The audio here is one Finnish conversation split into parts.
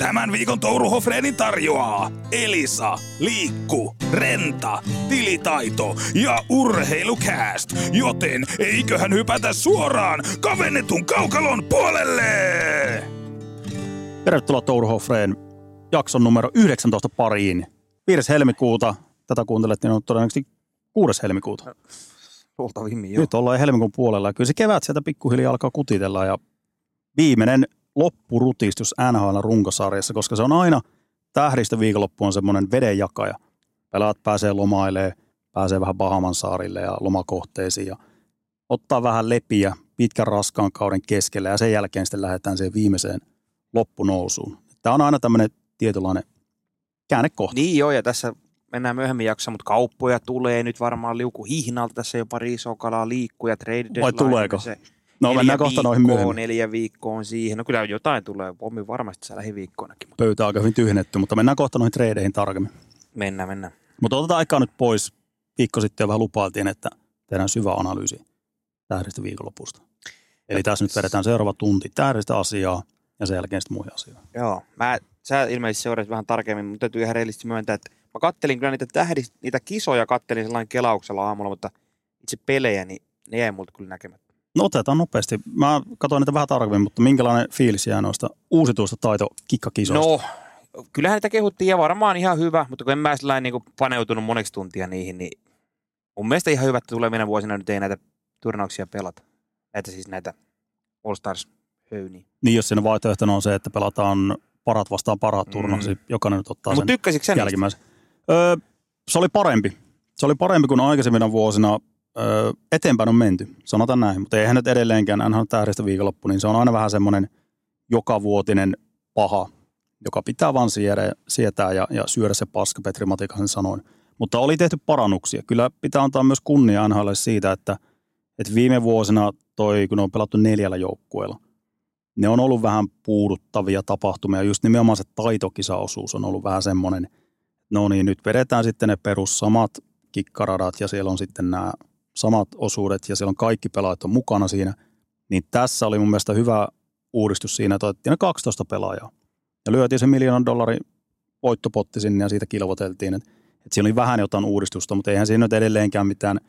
Tämän viikon Touruhofreenin tarjoaa Elisa, Liikku, Renta, Tilitaito ja Urheilukääst. Joten eiköhän hypätä suoraan kavennetun kaukalon puolelle! Tervetuloa Touruhofreen jakson numero 19 pariin. 5. helmikuuta, tätä kuuntelet, niin on todennäköisesti 6. helmikuuta. Luultavimmin, joo. Nyt ollaan helmikuun puolella kyllä se kevät sieltä pikkuhiljaa alkaa kutitella ja viimeinen loppurutistus NHL runkosarjassa, koska se on aina tähdistä viikonloppu on semmoinen vedenjakaja. Pelaat pääsee lomailemaan, pääsee vähän Bahaman saarille ja lomakohteisiin ja ottaa vähän lepiä pitkän raskaan kauden keskellä ja sen jälkeen sitten lähdetään siihen viimeiseen loppunousuun. Tämä on aina tämmöinen tietynlainen käännekohta. Niin joo, ja tässä mennään myöhemmin jaksossa, mutta kauppoja tulee nyt varmaan liuku hihnalta. Tässä jo pari isoa kalaa liikkuu ja trade Vai tuleeko? Se No neljä mennään kohta noihin myöhemmin. Neljä viikkoa on siihen. No kyllä jotain tulee. Pommi varmasti tässä lähiviikkoinakin. Mutta Pöytä aika hyvin tyhjennetty, mutta mennään kohta noihin treideihin tarkemmin. mennään, mennään. Mutta otetaan aikaa nyt pois. Viikko sitten jo vähän lupailtiin, että tehdään syvä analyysi tähdistä viikonlopusta. Eli tässä nyt vedetään seuraava tunti tähdistä asiaa ja sen jälkeen sitten muihin asioihin. Joo, mä, sä ilmeisesti seurasit vähän tarkemmin, mutta täytyy ihan rehellisesti myöntää, että mä kattelin kyllä niitä tähdistä, niitä kisoja kattelin sellainen kelauksella aamulla, mutta itse pelejä, niin ne jäi multa kyllä näkemättä. No otetaan nopeasti. Mä katsoin niitä vähän tarkemmin, mutta minkälainen fiilis jää noista uusituista taitokikkakisoista? No, kyllähän niitä kehuttiin ja varmaan ihan hyvä, mutta kun en mä sillä niin paneutunut moneksi tuntia niihin, niin mun mielestä ihan hyvä, että tulevina vuosina nyt ei näitä turnauksia pelata. Näitä siis näitä All Stars höyniä. Niin jos siinä vaihtoehtona on se, että pelataan parat vastaan parat Mm. turnaus, mm. jokainen nyt ottaa Mutta sen jälkimmäisen. Öö, se oli parempi. Se oli parempi kuin aikaisemmina vuosina. Öö, eteenpäin on menty, sanotaan näin. Mutta eihän nyt edelleenkään, aina tähdistä viikonloppu, niin se on aina vähän semmoinen jokavuotinen paha, joka pitää vaan siedä, sietää ja, ja syödä se paska, Petri Matikasen sanoin. Mutta oli tehty parannuksia. Kyllä pitää antaa myös kunnia NHLlle siitä, että, että viime vuosina toi, kun on pelattu neljällä joukkueella, ne on ollut vähän puuduttavia tapahtumia. Just nimenomaan se taitokisaosuus on ollut vähän semmoinen, no niin, nyt vedetään sitten ne perus samat kikkaradat ja siellä on sitten nämä samat osuudet ja siellä on kaikki pelaajat on mukana siinä. Niin tässä oli mun mielestä hyvä uudistus siinä, että otettiin ne 12 pelaajaa ja lyötiin se miljoonan dollarin voittopotti sinne ja siitä kilvoteltiin. Että et siinä oli vähän jotain uudistusta, mutta eihän siinä nyt edelleenkään mitään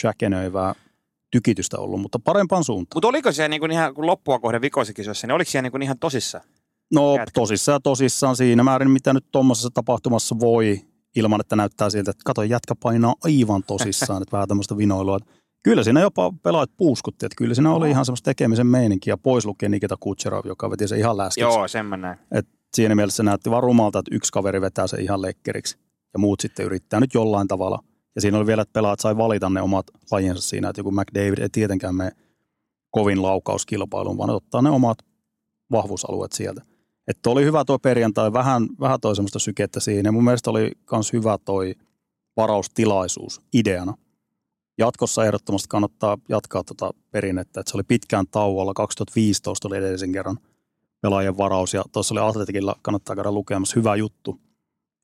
shäkenöivää tykitystä ollut, mutta parempaan suuntaan. Mutta oliko se niin kuin ihan, kun loppua kohden vikoisikisoissa, niin oliko siellä niin kuin ihan tosissa? No tosissaan ja tosissaan siinä määrin, mitä nyt tuommoisessa tapahtumassa voi, ilman että näyttää siltä, että kato jätkä painaa aivan tosissaan, että vähän tämmöistä vinoilua. Kyllä siinä jopa pelaajat puuskutti, että kyllä siinä oli ihan semmoista tekemisen meininkiä, pois lukien Nikita Kutserov, joka veti se ihan läskiksi. Joo, sen mä näin. Et siinä mielessä se näytti vaan rumalta, että yksi kaveri vetää se ihan lekkeriksi ja muut sitten yrittää nyt jollain tavalla. Ja siinä oli vielä, että pelaajat sai valita ne omat lajinsa siinä, että joku McDavid ei tietenkään mene kovin laukauskilpailuun, vaan ottaa ne omat vahvuusalueet sieltä. Että oli hyvä tuo perjantai, vähän, vähän toi semmoista sykettä siinä. Mun mielestä oli myös hyvä toi varaustilaisuus ideana. Jatkossa ehdottomasti kannattaa jatkaa tuota perinnettä, että se oli pitkään tauolla. 2015 oli edellisen kerran pelaajien varaus ja tuossa oli Atletikilla, kannattaa käydä lukemassa, hyvä juttu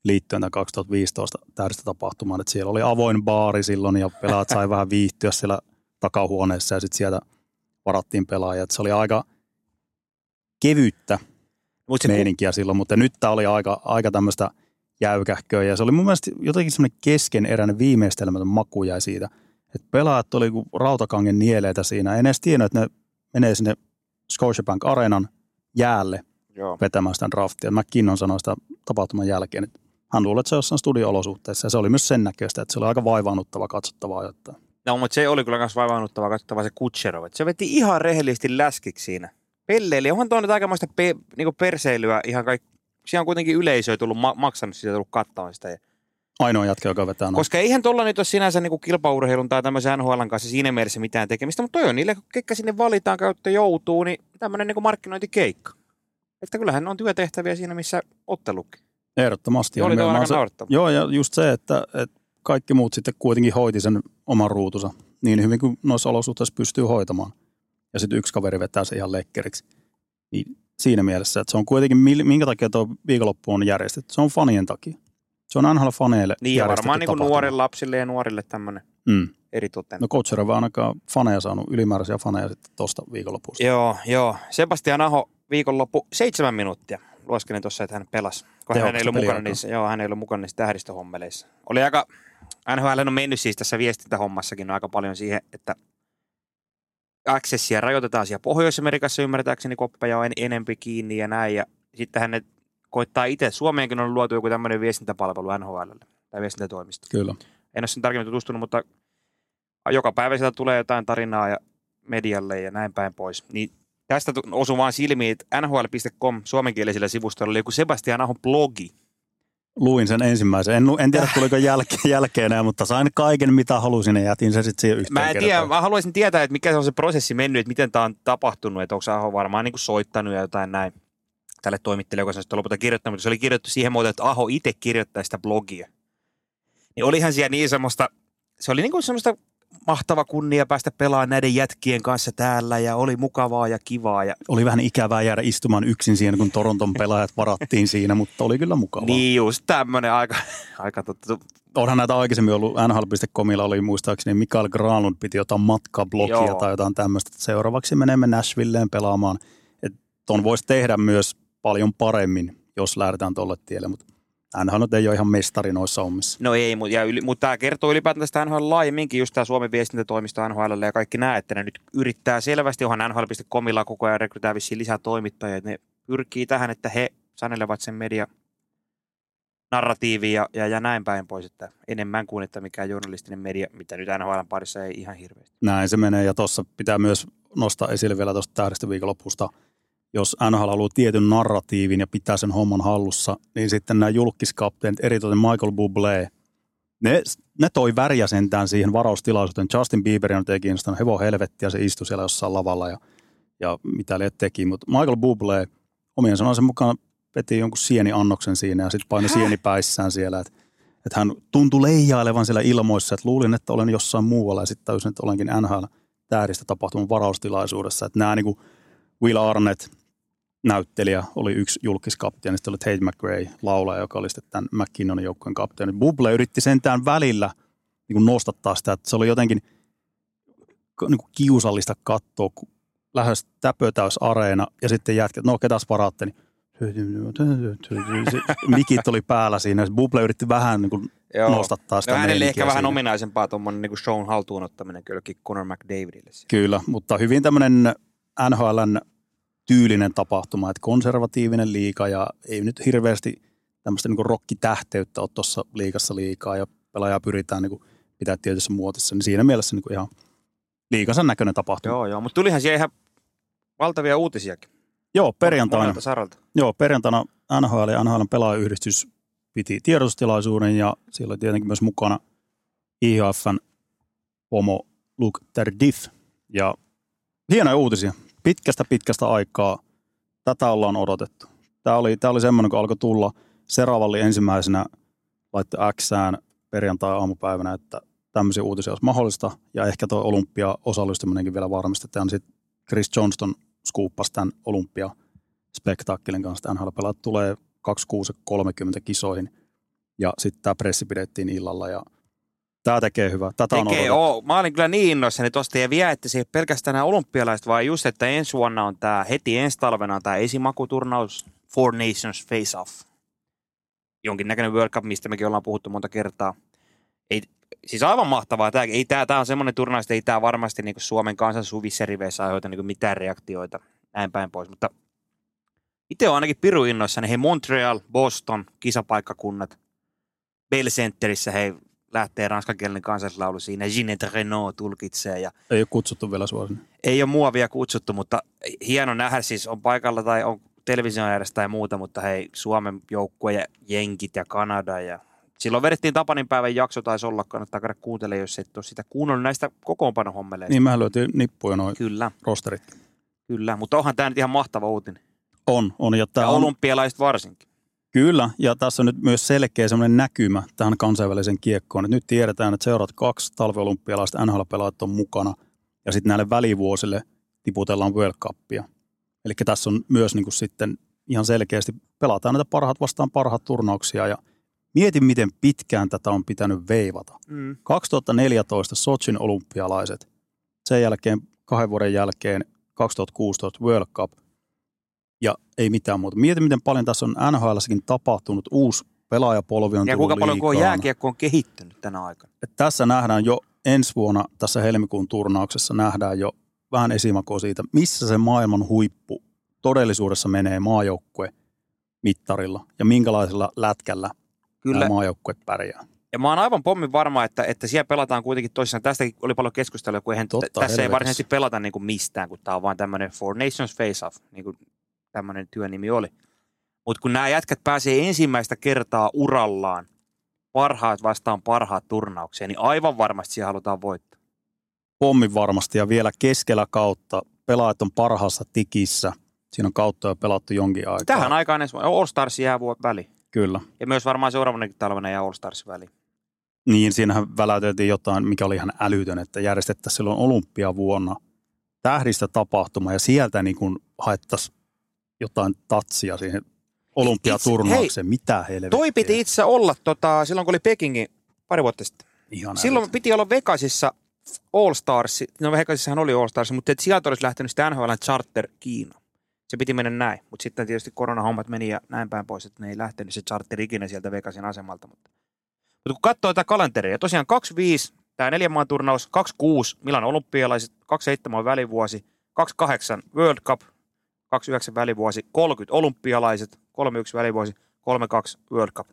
liittyen tämän 2015 täydistä tapahtumaan, että siellä oli avoin baari silloin ja pelaajat sai vähän viihtyä siellä takahuoneessa ja sitten sieltä varattiin pelaajia. Että se oli aika kevyttä Meininkiä silloin, mutta nyt tämä oli aika, aika tämmöistä jäykähköä ja se oli mun mielestä jotenkin semmoinen keskeneräinen viimeistelmätön maku jäi siitä, että pelaajat oli kuin rautakangen nieleitä siinä. En edes tiennyt, että ne menee sinne Scotiabank Arenan jäälle joo. vetämään sitä draftia. McKinnon sanoi sitä tapahtuman jälkeen, että hän luulee, että se on jossain studio-olosuhteissa ja se oli myös sen näköistä, että se oli aika vaivaannuttava katsottavaa. Että No, mutta se oli kyllä myös vaivaannuttava katsottava se Kutserov. Se veti ihan rehellisesti läskiksi siinä. Pelleili. Onhan tuo nyt aikamoista pe, niinku perseilyä ihan kaikki. Siinä on kuitenkin yleisöä tullut ma- maksanut sitä tullut katsomaan sitä. Ja- ainoa jätkä, joka vetää noin. Koska eihän tuolla nyt ole sinänsä niinku kilpaurheilun tai tämmöisen NHL kanssa siinä mielessä mitään tekemistä, mutta toi on niille, ketkä sinne valitaan kautta joutuu, niin tämmöinen niinku markkinointikeikka. Että kyllähän on työtehtäviä siinä, missä ottelukin. Ehdottomasti. Oli tuo aika se-. Joo, ja just se, että, että kaikki muut sitten kuitenkin hoiti sen oman ruutunsa niin hyvin kuin noissa olosuhteissa pystyy hoitamaan. Ja sitten yksi kaveri vetää se ihan lekkeriksi. Niin siinä mielessä, että se on kuitenkin, minkä takia tuo viikonloppu on järjestetty. Se on fanien takia. Se on NHL-faneille Niin ja varmaan tapahtuma. nuorille lapsille ja nuorille tämmöinen Mm. eritoten. No Coach on ainakaan faneja saanut, ylimääräisiä faneja sitten tuosta viikonlopusta. Joo, joo. Sebastian Aho viikonloppu seitsemän minuuttia. lueskelin tuossa, että hän pelasi. Kun hän ei ollut mukana niissä, joo, hän ei ollut mukana niissä tähdistöhommeleissa. Oli aika, NHL on mennyt siis tässä viestintähommassakin aika paljon siihen, että accessia rajoitetaan siellä Pohjois-Amerikassa ymmärtääkseni koppeja on en- enempi kiinni ja näin. Ja sittenhän ne koittaa itse, Suomeenkin on luotu joku tämmöinen viestintäpalvelu NHLlle tai viestintätoimisto. Kyllä. En ole sen tarkemmin tutustunut, mutta joka päivä sieltä tulee jotain tarinaa ja medialle ja näin päin pois. Niin tästä osui vaan silmiin, että nhl.com suomenkielisellä sivustolla oli joku Sebastian Ahon blogi. Luin sen ensimmäisen. En, en tiedä, tuliko jälkeen, jälkeen enää, mutta sain kaiken, mitä halusin ja jätin sen sitten siihen yhteen Mä en tiedä, mä haluaisin tietää, että mikä se on se prosessi mennyt, että miten tämä on tapahtunut, että onko Aho varmaan niin kuin soittanut ja jotain näin tälle toimittajalle, joka sen sitten lopulta kirjoittanut, mutta se oli kirjoittu siihen muotoon, että Aho itse kirjoittaa sitä blogia. Niin olihan siellä niin semmoista, se oli niin kuin semmoista mahtava kunnia päästä pelaamaan näiden jätkien kanssa täällä ja oli mukavaa ja kivaa. Ja, Oli vähän ikävää jäädä istumaan yksin siinä, kun Toronton pelaajat varattiin siinä, mutta oli kyllä mukavaa. niin just tämmöinen aika, aika totta. Onhan näitä aikaisemmin ollut, NHL.comilla oli muistaakseni Mikael Granlund piti jotain matkablogia Joo. tai jotain tämmöistä. Seuraavaksi menemme Nashvilleen pelaamaan. Että ton voisi tehdä myös paljon paremmin, jos lähdetään tuolle tielle, mutta NHL nyt ei ole ihan mestari noissa hommissa. No ei, mutta, yli, mutta tämä kertoo ylipäätään tästä NHL laajemminkin, just tämä Suomen viestintätoimisto NHL ja kaikki nämä, että ne nyt yrittää selvästi, onhan NHL.comilla koko ajan rekrytää vissiin lisää toimittajia, että ne pyrkii tähän, että he sanelevat sen media narratiivi ja, ja, ja näin päin pois, että enemmän kuin että mikään journalistinen media, mitä nyt NHL parissa ei ihan hirveästi. Näin se menee ja tuossa pitää myös nostaa esille vielä tuosta tähdestä viikonlopusta. Jos NHL haluaa tietyn narratiivin ja pitää sen homman hallussa, niin sitten nämä julkiskapteenit, eritoten Michael Bublé, ne, ne toi väriä sentään siihen varaustilaisuuteen. Justin Bieberin on teki sitä hevo helvettiä, se istui siellä jossain lavalla ja, ja mitä liet teki. Mutta Michael Bublé omien sanoisen mukaan veti jonkun sieniannoksen siinä ja sitten painoi sieni päissään siellä. Että että hän tuntui leijailevan siellä ilmoissa, että luulin, että olen jossain muualla ja sitten täysin, että olenkin NHL tähdistä tapahtuman varaustilaisuudessa. Että nämä niin kuin Will Arnett, näyttelijä, oli yksi julkiskapteeni, sitten oli Tate McRae, laulaja, joka oli sitten tämän McKinnonin joukkueen kapteeni. Buble yritti sentään välillä niin kuin nostattaa sitä, että se oli jotenkin niin kuin kiusallista katsoa, kun lähes täpötäys areena ja sitten jätkät, no ketäs varaatte, niin mikit oli päällä siinä. Buble yritti vähän niin kuin nostattaa sitä no, hänelle ehkä vähän siinä. ominaisempaa tuommoinen niin shown haltuun ottaminen kylläkin Conor McDavidille. Kyllä, mutta hyvin tämmöinen NHLn tyylinen tapahtuma, että konservatiivinen liika ja ei nyt hirveästi tämmöistä niin rokkitähteyttä ole tuossa liikassa liikaa ja pelaajaa pyritään niin pitää tietyssä muotissa, niin siinä mielessä niin ihan liikansa näköinen tapahtuma. Joo, Joo, mutta tulihan siellä ihan valtavia uutisiakin. Joo perjantaina, saralta. joo, perjantaina NHL ja NHLn pelaajayhdistys piti tiedotustilaisuuden ja siellä oli tietenkin myös mukana IHFn pomo Luke Tardif. Ja hienoja uutisia. Pitkästä pitkästä aikaa tätä ollaan odotettu. Tämä oli, tämä oli semmoinen, kun alkoi tulla. Seravalli ensimmäisenä laittoi Xään perjantai-aamupäivänä, että tämmöisiä uutisia olisi mahdollista. Ja ehkä tuo olympia osallistuminenkin vielä varmistetaan. Sitten Chris Johnston skuuppasi tämän olympia spektaakkelin kanssa. NHL-pelaat tulee 26.30 kisoihin. Ja sitten tämä pressi pidettiin illalla ja tämä tekee hyvää. Tätä on Tekee, odotettu. oo. Mä olin kyllä niin innoissani tosta ja vielä, että se ei ole pelkästään nämä olympialaiset, vaan just, että ensi vuonna on tämä, heti ensi talvena on tämä esimakuturnaus Four Nations Face Off. Jonkinnäköinen World Cup, mistä mekin ollaan puhuttu monta kertaa. Ei, siis aivan mahtavaa. Tämä, ei, tämä, tämä on semmoinen turnaus, että ei tämä varmasti niin Suomen kansan suvissa riveissä aiheuta niin mitään reaktioita. Näin päin pois. Mutta itse on ainakin piru innoissani. Hei Montreal, Boston, kisapaikkakunnat. Bell Centerissä hei lähtee ranskankielinen kansallislaulu siinä. Ginette Renault tulkitsee ja Ei ole kutsuttu vielä suosin. ei ole mua vielä kutsuttu, mutta hieno nähdä siis on paikalla tai on television ääressä tai muuta, mutta hei Suomen joukkue ja Jenkit ja Kanada ja silloin vedettiin Tapanin päivän jakso taisi olla, kannattaa käydä kuuntelemaan, jos et ole sitä kuunnellut näistä kokoonpanohommeleista. Niin mehän lyötiin nippuja noin Kyllä, rosterit. kyllä, mutta onhan tämä nyt ihan mahtava uutinen. On, on. Ja Ja tää on, olympialaiset varsinkin. Kyllä, ja tässä on nyt myös selkeä semmoinen näkymä tähän kansainväliseen kiekkoon. Nyt tiedetään, että seuraat kaksi talviolympialaista NHL-pelaajat on mukana, ja sitten näille välivuosille tiputellaan World Cupia. Eli tässä on myös niin kuin sitten ihan selkeästi, pelataan näitä parhaat vastaan parhaat turnauksia, ja mietin, miten pitkään tätä on pitänyt veivata. Mm. 2014 Sochin olympialaiset, sen jälkeen kahden vuoden jälkeen 2016 World Cup. Ja ei mitään muuta. Mieti, miten paljon tässä on NHLssäkin tapahtunut. Uusi pelaajapolvi on Ja kuinka paljon kun liigaan. jääkiekko on kehittynyt tänä aikana. Et tässä nähdään jo ensi vuonna tässä helmikuun turnauksessa nähdään jo vähän esimakua siitä, missä se maailman huippu todellisuudessa menee maajoukkue mittarilla ja minkälaisella lätkällä Kyllä. nämä maajoukkueet pärjää. Ja mä oon aivan pommin varma, että, että siellä pelataan kuitenkin toisissaan. Tästäkin oli paljon keskustelua, kun eihän, Totta, t- tässä ei helvetissä. varsinaisesti pelata niin kuin mistään, kun tämä on vaan tämmöinen Four Nations Face-Off, niin kuin tämmöinen työnimi oli. Mutta kun nämä jätkät pääsee ensimmäistä kertaa urallaan parhaat vastaan parhaat turnaukseen, niin aivan varmasti siellä halutaan voittaa. Pommin varmasti ja vielä keskellä kautta pelaajat on parhaassa tikissä. Siinä on kautta jo pelattu jonkin aikaa. Tähän aikaan ensi All Stars jää väli. Kyllä. Ja myös varmaan seuraavanakin talvena jää All Stars väli. Niin, siinähän väläyteltiin jotain, mikä oli ihan älytön, että järjestettäisiin silloin olympiavuonna tähdistä tapahtuma ja sieltä niin kuin haettaisiin jotain tatsia siihen olympiaturnaukseen. Mitä helvettiä. Toi piti itse olla tota, silloin, kun oli Pekingin pari vuotta sitten. Ihan Silloin piti olla Vegasissa All Stars, no Vegasissahan oli All Stars, mutta sieltä olisi lähtenyt sitten NHL Charter Kiina. Se piti mennä näin, mutta sitten tietysti koronahommat meni ja näin päin pois, että ne ei lähtenyt se charter ikinä sieltä Vegasin asemalta. Mutta, mutta kun katsoo tätä kalenteria, tosiaan 25, tämä neljän maan turnaus, 26 Milan olympialaiset, 27 on välivuosi, 28 World Cup, 29 välivuosi, 30 olympialaiset, 31 välivuosi, 32 World Cup.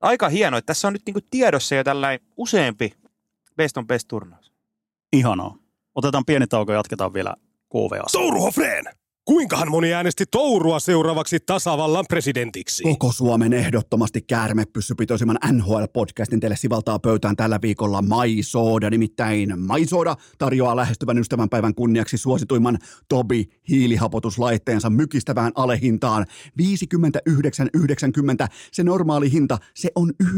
Aika hienoa, että tässä on nyt niinku tiedossa jo tällainen useampi best on best turnaus. Ihanaa. Otetaan pieni tauko ja jatketaan vielä KVA. Touruhofreen! Kuinkahan moni äänesti Tourua seuraavaksi tasavallan presidentiksi? Koko Suomen ehdottomasti käärmepyssypitoisimman NHL-podcastin teille sivaltaa pöytään tällä viikolla Maisoda. Nimittäin Maisoda tarjoaa lähestyvän ystävänpäivän kunniaksi suosituimman Tobi hiilihapotuslaitteensa mykistävään alehintaan 59,90. Se normaali hinta, se on 99,90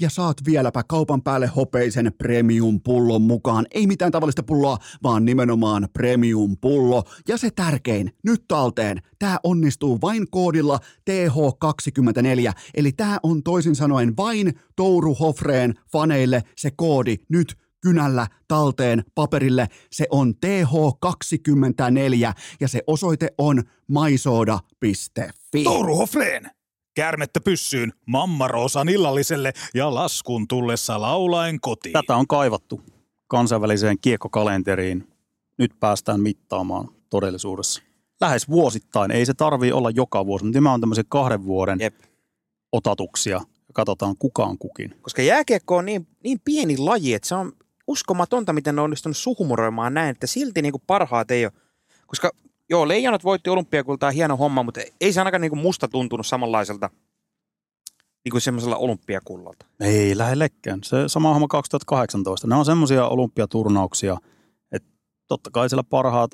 ja saat vieläpä kaupan päälle hopeisen premium pullon mukaan. Ei mitään tavallista pulloa, vaan nimenomaan premium pullo. Ja se tärkein, nyt talteen, tämä onnistuu vain koodilla TH24, eli tämä on toisin sanoen vain Touru Hofreen faneille se koodi nyt kynällä talteen paperille. Se on TH24 ja se osoite on maisoda.fi. Touruhofreen! Käärmettä pyssyyn, mammaroosan illalliselle ja laskun tullessa laulaen kotiin. Tätä on kaivattu kansainväliseen kiekkokalenteriin. Nyt päästään mittaamaan todellisuudessa. Lähes vuosittain. Ei se tarvii olla joka vuosi, mutta nimenomaan tämmöisiä kahden vuoden Jep. otatuksia. Ja katsotaan kukaan kukin. Koska jääkiekko on niin, niin pieni laji, että se on uskomatonta, miten ne on onnistunut suhumuroimaan näin, että silti niin kuin parhaat ei ole. Koska joo, leijonat voitti olympiakultaa, hieno homma, mutta ei se ainakaan niin kuin musta tuntunut samanlaiselta niin kuin semmoisella olympiakullalta. Ei lähellekään. Se sama homma 2018. Nämä on semmoisia olympiaturnauksia, totta kai siellä parhaat,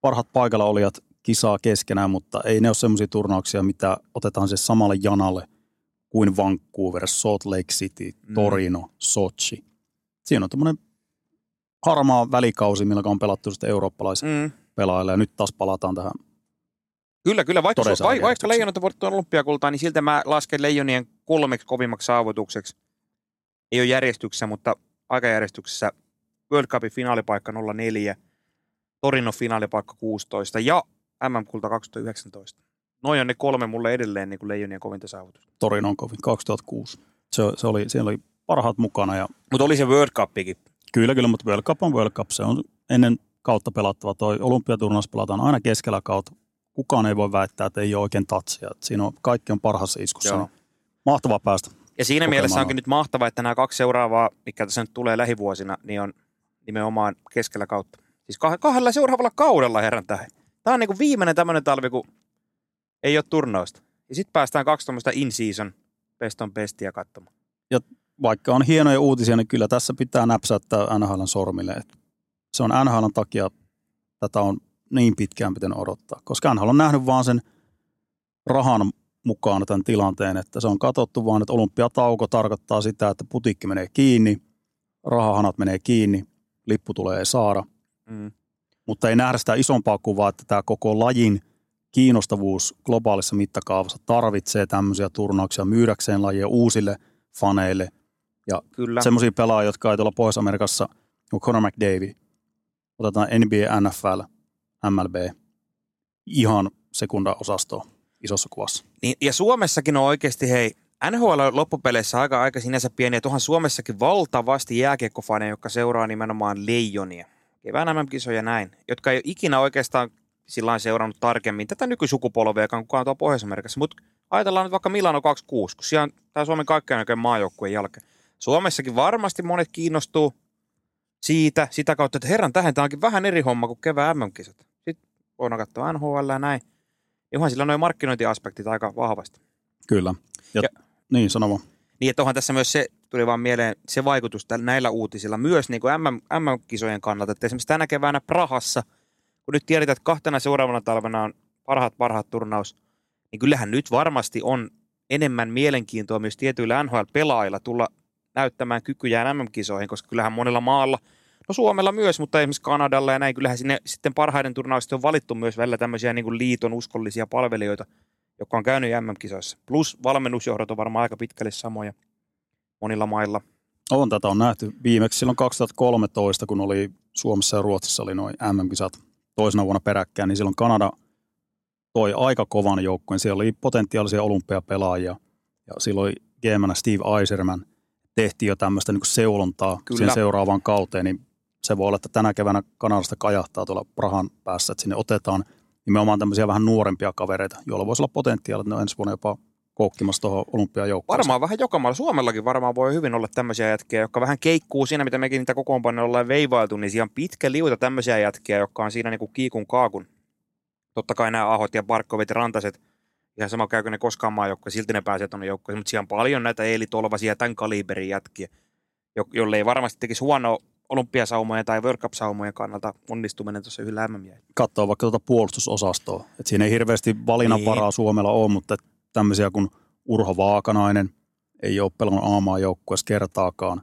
parhaat paikalla olijat kisaa keskenään, mutta ei ne ole semmoisia turnauksia, mitä otetaan se samalle janalle kuin Vancouver, Salt Lake City, Mm. Torino, Sochi. Siinä on tämmöinen harmaa välikausi, millä on pelattu sitten eurooppalaisia Mm. pelaajille, ja nyt taas palataan tähän. Kyllä, kyllä. Vaikka, vai, vaikka järjestyksellä. leijonat on voittanut olympiakultaa, niin siltä mä lasken leijonien kolmeksi kovimmaksi saavutukseksi. Ei ole järjestyksessä, mutta aikajärjestyksessä World Cupin finaalipaikka 04, Torino finaalipaikka 16 ja MM-kulta 2019. Noin on ne kolme mulle edelleen niin kuin leijonien kovinta saavutusta. Torinon kovin 2006. Se, se oli, siellä oli parhaat mukana ja Mutta oli se World Cupikin. Kyllä, kyllä, mutta World Cup on World Cup. Se on ennen kautta pelattava. Toi olympiaturnaus pelataan aina keskellä kautta. Kukaan ei voi väittää, että ei ole oikein tatsia. Siinä on, kaikki on parhaassa iskussa. Joo. Mahtavaa päästä. Ja siinä mielessä onkin on. nyt mahtavaa, että nämä kaksi seuraavaa, mikä tässä nyt tulee lähivuosina, niin on nimenomaan keskellä kautta. Siis kah- kahdella seuraavalla kaudella, herran tähän. Tämä on niin kuin viimeinen tämmöinen talvi, kun ei ole turnausta. Ja sitten päästään kaksi tuommoista in-season best on bestia katsomaan. Vaikka on hienoja uutisia, niin kyllä tässä pitää näpsäyttää NHLn sormille. Et se on NHLn takia, tätä on niin pitkään pitänyt odottaa. Koska NHL on nähnyt vaan sen rahan mukaan tämän tilanteen, että se on katsottu vaan, että olympiatauko tarkoittaa sitä, että putikki menee kiinni, rahahanat menee kiinni, lippu tulee saada. Mm. mutta ei nähdä sitä isompaa kuvaa, että tämä koko lajin kiinnostavuus globaalissa mittakaavassa tarvitsee tämmöisiä turnauksia myydäkseen lajia uusille faneille. Kyllä. Semmoisia pelaajia, jotka ei tuolla Pohjois-Amerikassa, kuin Conor McDavid, otetaan NBA, NFL, MLB ihan sekundaosastoa isossa kuvassa. Niin, ja Suomessakin on oikeasti, hei, NHL on loppupeleissä aika, aika sinänsä pieni, että onhan Suomessakin valtavasti jääkiekkofaneja, jotka seuraa nimenomaan leijonia. Kevään MM-kisoja näin, jotka ei ole ikinä oikeastaan sillä seurannut tarkemmin tätä nykysukupolvea, joka on kukaan tuo Pohjois-Amerikassa. Mutta ajatellaan nyt vaikka Milano 26, kun siellä on tämä Suomen kaikkein oikein maajoukkueen jälkeen. Suomessakin varmasti monet kiinnostuu siitä, sitä kautta, että herran tähän tämä onkin vähän eri homma kuin kevään MM-kisat. Sitten voidaan katsoa NHL ja näin. Johan sillä on noin markkinointiaspektit aika vahvasti. Kyllä. Ja, ja niin, sano vaan. Niin, että onhan tässä myös se, tuli vaan mieleen se vaikutus näillä uutisilla myös niin kuin MM, MM-kisojen kannalta. Että esimerkiksi tänä keväänä Prahassa, kun nyt tiedetään, että kahtena seuraavana talvena on parhaat parhaat turnaus, niin kyllähän nyt varmasti on enemmän mielenkiintoa myös tietyillä NHL-pelaajilla tulla näyttämään kykyjään MM-kisoihin, koska kyllähän monella maalla, no Suomella myös, mutta esimerkiksi Kanadalla ja näin, kyllähän sinne sitten parhaiden turnausten on valittu myös välillä tämmöisiä niin kuin liiton uskollisia palvelijoita, jotka on käynyt MM-kisoissa. Plus valmennusjohdot on varmaan aika pitkälle samoja monilla mailla. On, tätä on nähty viimeksi silloin 2013, kun oli Suomessa ja Ruotsissa oli noin MM-kisat toisena vuonna peräkkäin, niin silloin Kanada toi aika kovan joukkueen. Siellä oli potentiaalisia olympiapelaajia ja silloin GMnä Steve Eiserman tehtiin jo tämmöistä niin seulontaa Kyllä. siihen seuraavaan kauteen, niin se voi olla, että tänä keväänä Kanadasta kajahtaa tuolla Prahan päässä, että sinne otetaan nimenomaan tämmöisiä vähän nuorempia kavereita, joilla voisi olla potentiaalia, että ne on ensi vuonna jopa koukkimassa tuohon olympiajoukkoon. Varmaan vähän joka maalla. Suomellakin varmaan voi hyvin olla tämmöisiä jätkiä, jotka vähän keikkuu siinä, mitä mekin niitä kokoonpanoja ollaan veivailtu, niin siellä on pitkä liuta tämmöisiä jätkiä, jotka on siinä niin kuin kiikun kaakun. Totta kai nämä Ahot ja Barkovit ja Rantaset, ihan sama käykö ne koskaan maajoukkoja, silti ne pääsee tuonne joukkoon, mutta siellä on paljon näitä Eeli Tolvasia tämän kaliberin jätkiä, jo, jolle ei varmasti tekisi huono olympiasaumojen tai World Cup-saumojen kannalta onnistuminen tuossa yhdellä mm Katsoo vaikka tuota puolustusosastoa. Et siinä ei hirveästi valinnanvaraa niin. Suomella ole, mutta tämmöisiä kuin Urho Vaakanainen ei ole pelannut aamaa joukkueessa kertaakaan.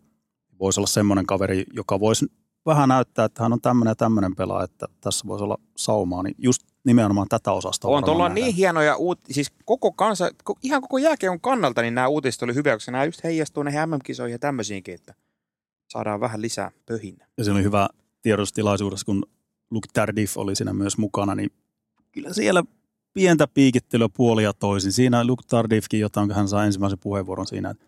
Voisi olla semmoinen kaveri, joka voisi vähän näyttää, että hän on tämmöinen ja tämmöinen pelaaja, että tässä voisi olla saumaa. Niin just nimenomaan tätä osasta. On tuolla niin hienoja, uut, siis koko kansa, ihan koko jääkeon kannalta, niin nämä uutiset oli hyviä, koska nämä just heijastuu näihin MM-kisoihin ja tämmöisiinkin, että saadaan vähän lisää pöhinä. Ja se oli hyvä tiedostilaisuudessa, kun Luke Tardif oli siinä myös mukana, niin kyllä siellä pientä piikittelyä puolia toisin. Siinä Luke Tardifkin kun hän saa ensimmäisen puheenvuoron siinä, että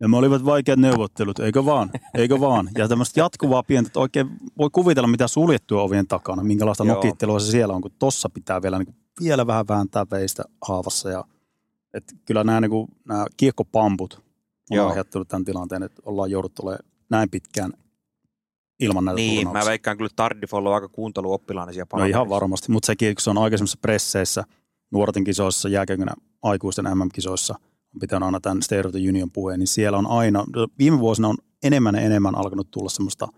ja me olivat vaikeat neuvottelut, eikö vaan, eikö vaan. Ja tämmöistä jatkuvaa pientä, että oikein voi kuvitella mitä suljettua ovien takana, minkälaista Joo. nokittelua se siellä on, kun tossa pitää vielä, niin kuin, vielä vähän vääntää veistä haavassa. Ja, että kyllä nämä, niin kuin, nämä kiekkopamput on Joo. aiheuttanut tämän tilanteen, että ollaan jouduttu olemaan näin pitkään ilman näitä Niin, turnauksia. mä veikkaan kyllä Tardif on aika kuunteluoppilaana siellä No ihan varmasti, mutta sekin, kun se on aikaisemmissa presseissä, nuorten kisoissa, jääkäykönä aikuisten MM-kisoissa, on pitänyt aina tämän State of the Union puheen, niin siellä on aina, viime vuosina on enemmän ja enemmän alkanut tulla semmoista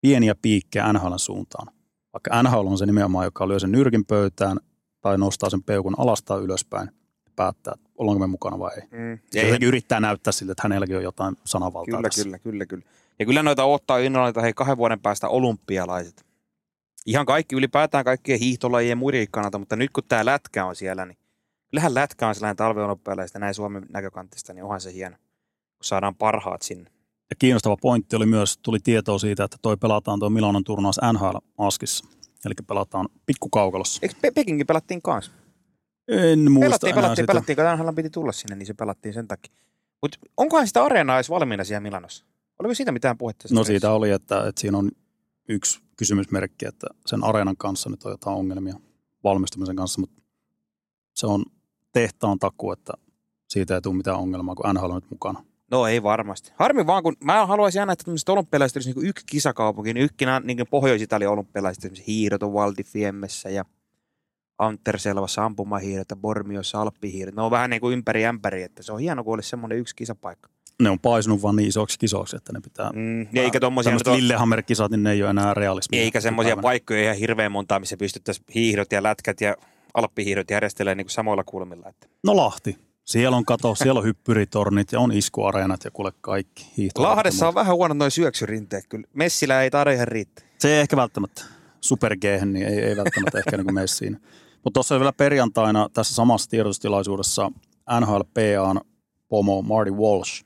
pieniä piikkejä NHL suuntaan. Vaikka NHL on se nimenomaan, joka lyö sen nyrkin pöytään tai nostaa sen peukun alasta ylöspäin ja päättää, että ollaanko me mukana vai ei. Mm. Ja jotenkin yrittää näyttää sille, että hänelläkin on jotain sananvaltaa Kyllä, tässä. kyllä, kyllä, kyllä. Ja kyllä noita ottaa innolla, että hei kahden vuoden päästä olympialaiset. Ihan kaikki, ylipäätään kaikkien hiihtolajien ja muiden kannalta, mutta nyt kun tämä lätkä on siellä, niin kyllähän lätkä on sellainen talveolympialaista näin Suomen näkökantista, niin onhan se hieno, kun saadaan parhaat sinne. Ja kiinnostava pointti oli myös, tuli tietoa siitä, että toi pelataan tuo Milanon turnaus NHL Askissa. Eli pelataan pikkukaukalossa. Eikö Pe- Pekinkin pelattiin kanssa? En muista pelattiin, pelattiin, sitä. pelattiin, kun NHL piti tulla sinne, niin se pelattiin sen takia. Mutta onkohan sitä areenaa edes valmiina siellä Milanossa? Oliko siitä mitään puhetta? No siitä oli, että, että siinä on yksi kysymysmerkki, että sen areenan kanssa nyt on jotain ongelmia valmistumisen kanssa, mutta se on tehtaan taku, että siitä ei tule mitään ongelmaa, kun NHL on nyt mukana. No ei varmasti. Harmi vaan, kun mä haluaisin aina, että tämmöiset olympialaiset olisi niin yksi kisakaupunki, niin ykkinä niin Pohjois-Italian olympialaiset, esimerkiksi hiirot on Valdifiemmessä ja Anterselvassa ampumahiiret ja Bormiossa alppihiiret. Ne on vähän niin kuin ympäri ämpäri, että se on hieno, kun olisi semmoinen yksi kisapaikka. Ne on paisunut vaan niin isoksi kisoiksi, että ne pitää... Mm, eikä tommosia... Tämmöiset Lillehammer-kisat, niin ne ei ole enää realismia. Eikä semmoisia paikkoja ihan hirveän montaa, missä pystyttäisiin hiihdot ja lätkät ja alppihiihdot järjestelee niin kuin samoilla kulmilla. Että. No Lahti. Siellä on kato, siellä on hyppyritornit ja on iskuareenat ja kuule kaikki. Lahdessa on vähän huono noin syöksyrinteet. Kyllä Messillä ei taida ihan riittää. Se ei ehkä välttämättä. Super G, niin ei, ei välttämättä ehkä niin mene siinä. Mutta tuossa vielä perjantaina tässä samassa tiedotustilaisuudessa NHLPAn pomo Marty Walsh.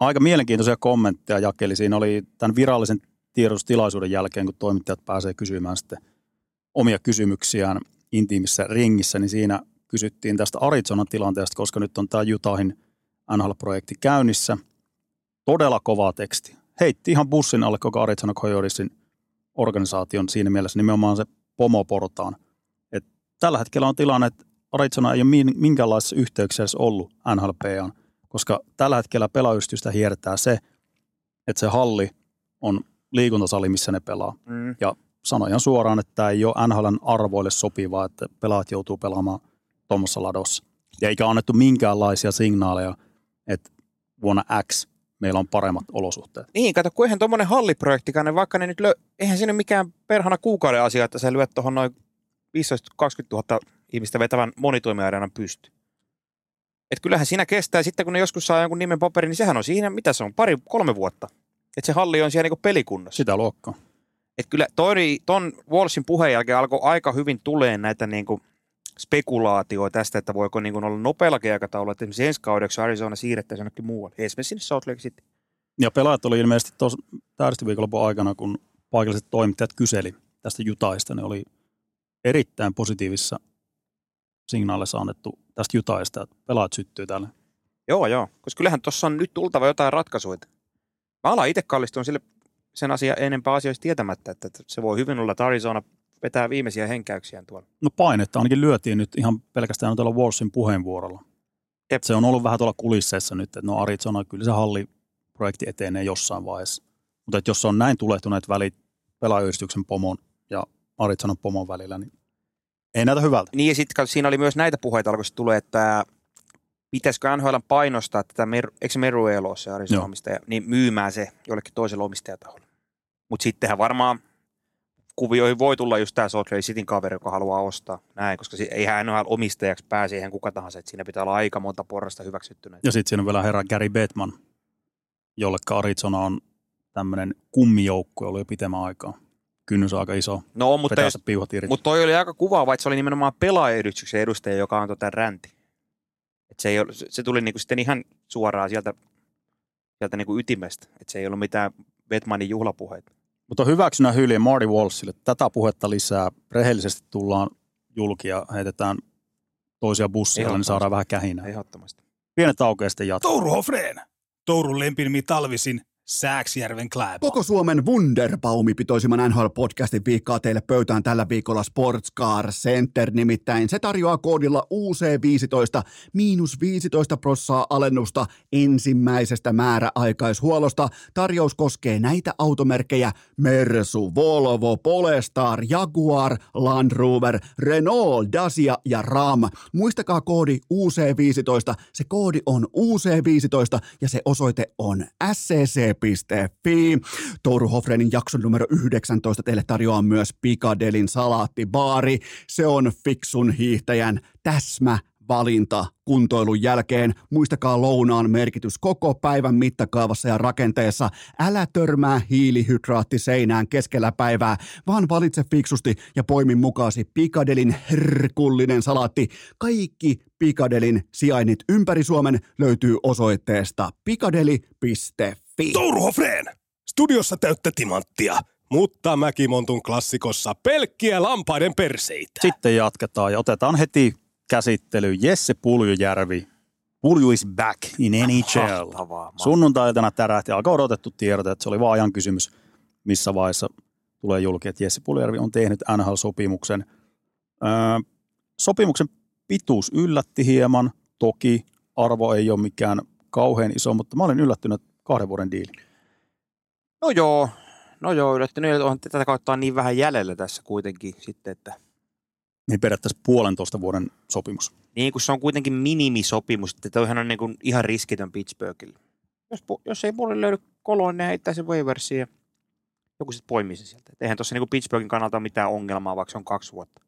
Aika mielenkiintoisia kommentteja jakeli. Siinä oli tämän virallisen tiedotustilaisuuden jälkeen, kun toimittajat pääsee kysymään sitten omia kysymyksiään intiimissä ringissä, niin siinä kysyttiin tästä Arizonan tilanteesta, koska nyt on tämä Utahin NHL-projekti käynnissä. Todella kova teksti. Heitti ihan bussin alle koko Arizona Coyotesin organisaation siinä mielessä nimenomaan se pomoportaan. Tällä hetkellä on tilanne, että Arizona ei ole minkäänlaisessa yhteyksessä ollut NHLPaan, koska tällä hetkellä pelaajystystä hiertää se, että se halli on liikuntasali, missä ne pelaa. Mm. Ja sanoin ihan suoraan, että tämä ei ole NHLn arvoille sopivaa, että pelaat joutuu pelaamaan tuommoisessa ladossa. Ja eikä annettu minkäänlaisia signaaleja, että vuonna X meillä on paremmat olosuhteet. Niin, kato, kun eihän tuommoinen halliprojektikaan, niin vaikka ne nyt lö... eihän siinä ole mikään perhana kuukauden asia, että sä lyöt tuohon noin 15-20 000 ihmistä vetävän monitoimiareenan pysty. Et kyllähän siinä kestää, sitten kun ne joskus saa jonkun nimen paperin, niin sehän on siinä, mitä se on, pari, kolme vuotta. Että se halli on siellä niinku pelikunnossa. Sitä luokkaa. Et kyllä toi, ton Wallsin puheen jälkeen alkoi aika hyvin tulee näitä niinku spekulaatioita tästä, että voiko niinku olla nopeallakin aikataululla, että esimerkiksi ensi kaudeksi Arizona siirrettäisiin jonnekin muualle. Esimerkiksi sinne Salt Lake City. Ja pelaajat oli ilmeisesti tuossa viikonlopun aikana, kun paikalliset toimittajat kyseli tästä Jutaista, ne oli erittäin positiivissa signaaleissa annettu tästä Jutaista, että pelaajat syttyy täällä. Joo, joo. Koska kyllähän tuossa on nyt tultava jotain ratkaisuja. Mä alan itse kallistumaan sille sen asia enempää asioista tietämättä, että se voi hyvin olla, että Arizona vetää viimeisiä henkäyksiään tuolla. No painetta ainakin lyötiin nyt ihan pelkästään tuolla Wallsin puheenvuorolla. Jep. Se on ollut vähän tuolla kulisseissa nyt, että no Arizona, kyllä se halliprojekti etenee jossain vaiheessa. Mutta että jos se on näin tulehtuneet välit pelaajayhdistyksen pomon Arizonan pomon välillä, niin ei näytä hyvältä. Niin ja sitten siinä oli myös näitä puheita alkoi tulee, että pitäisikö NHL painostaa tätä, Mer- eikö se Meru Elo, se Arizona omistaja, niin myymään se jollekin toiselle omistajataholle. Mutta sittenhän varmaan kuvioihin voi tulla just tämä Salt Lake Cityn kaveri, joka haluaa ostaa näin, koska si- eihän NHL omistajaksi pääse ihan kuka tahansa, että siinä pitää olla aika monta porrasta hyväksyttynä. Ja sitten siinä on vielä herra Gary Bettman, jolleka Arizona on tämmöinen kummijoukkue ollut jo pitemmän aikaa. Kynnys on aika iso. No, mutta, jos, mutta toi oli aika kuvaava, että se oli nimenomaan pelaajayhdistyksen edustaja, joka antoi tämän ränti. Et se, ei ollut, se- se tuli niinku sitten ihan suoraan sieltä, sieltä niinku ytimestä. Et se ei ollut mitään Vetmanin juhlapuheita. Mutta hyväksynä hylje Marty Walshille. Tätä puhetta lisää. Rehellisesti tullaan julki ja heitetään toisia bussia, niin saadaan vähän kähinää. Ehdottomasti. Pienet aukeaa sitten jatkaa. Touru Hofreen. Tourun lempinimi talvisin Sääksjärven Kläbo. Koko Suomen Wunderbaumi pitoisimman NHL-podcastin viikkaa teille pöytään tällä viikolla Sports Car Center, nimittäin se tarjoaa koodilla UC15 miinus 15 prossaa alennusta ensimmäisestä määräaikaishuollosta. Tarjous koskee näitä automerkkejä Mersu, Volvo, Polestar, Jaguar, Land Rover, Renault, Dacia ja Ram. Muistakaa koodi UC15, se koodi on UC15 ja se osoite on scc.fi. Touru Hofrenin jakson numero 19 teille tarjoaa myös Pikadelin salaattibaari. Se on fiksun hiihtäjän täsmä valinta kuntoilun jälkeen. Muistakaa lounaan merkitys koko päivän mittakaavassa ja rakenteessa. Älä törmää hiilihydraattiseinään keskellä päivää, vaan valitse fiksusti ja poimi mukaasi Pikadelin herkullinen salaatti. Kaikki Pikadelin sijainnit ympäri Suomen löytyy osoitteesta pikadeli.fi. Touru Hofreen! Studiossa täyttä timanttia, mutta Mäkimontun klassikossa pelkkiä lampaiden perseitä. Sitten jatketaan ja otetaan heti käsittely Jesse Puljujärvi. Pulju is back in NHL. Sunnuntailtana tärähti aika odotettu tiedote, että se oli vaan ajan kysymys, missä vaiheessa tulee julki, että Jesse Puljärvi on tehnyt NHL-sopimuksen. Öö, sopimuksen pituus yllätti hieman, toki arvo ei ole mikään kauhean iso, mutta mä olin yllättynyt että kahden vuoden diili. No joo, no joo, yllättynyt, on tätä kautta on niin vähän jäljellä tässä kuitenkin sitten, että Niin periaatteessa puolentoista vuoden sopimus. niin kun se on kuitenkin minimisopimus, että toihan on niin kuin ihan riskitön Pittsburghille. Jos, jos ei puolelle löydy koloon, niin heittää sen waiversiin ja joku sitten poimii sen sieltä. Et eihän tuossa niin Pittsburghin kannalta ole mitään ongelmaa, vaikka se on kaksi vuotta.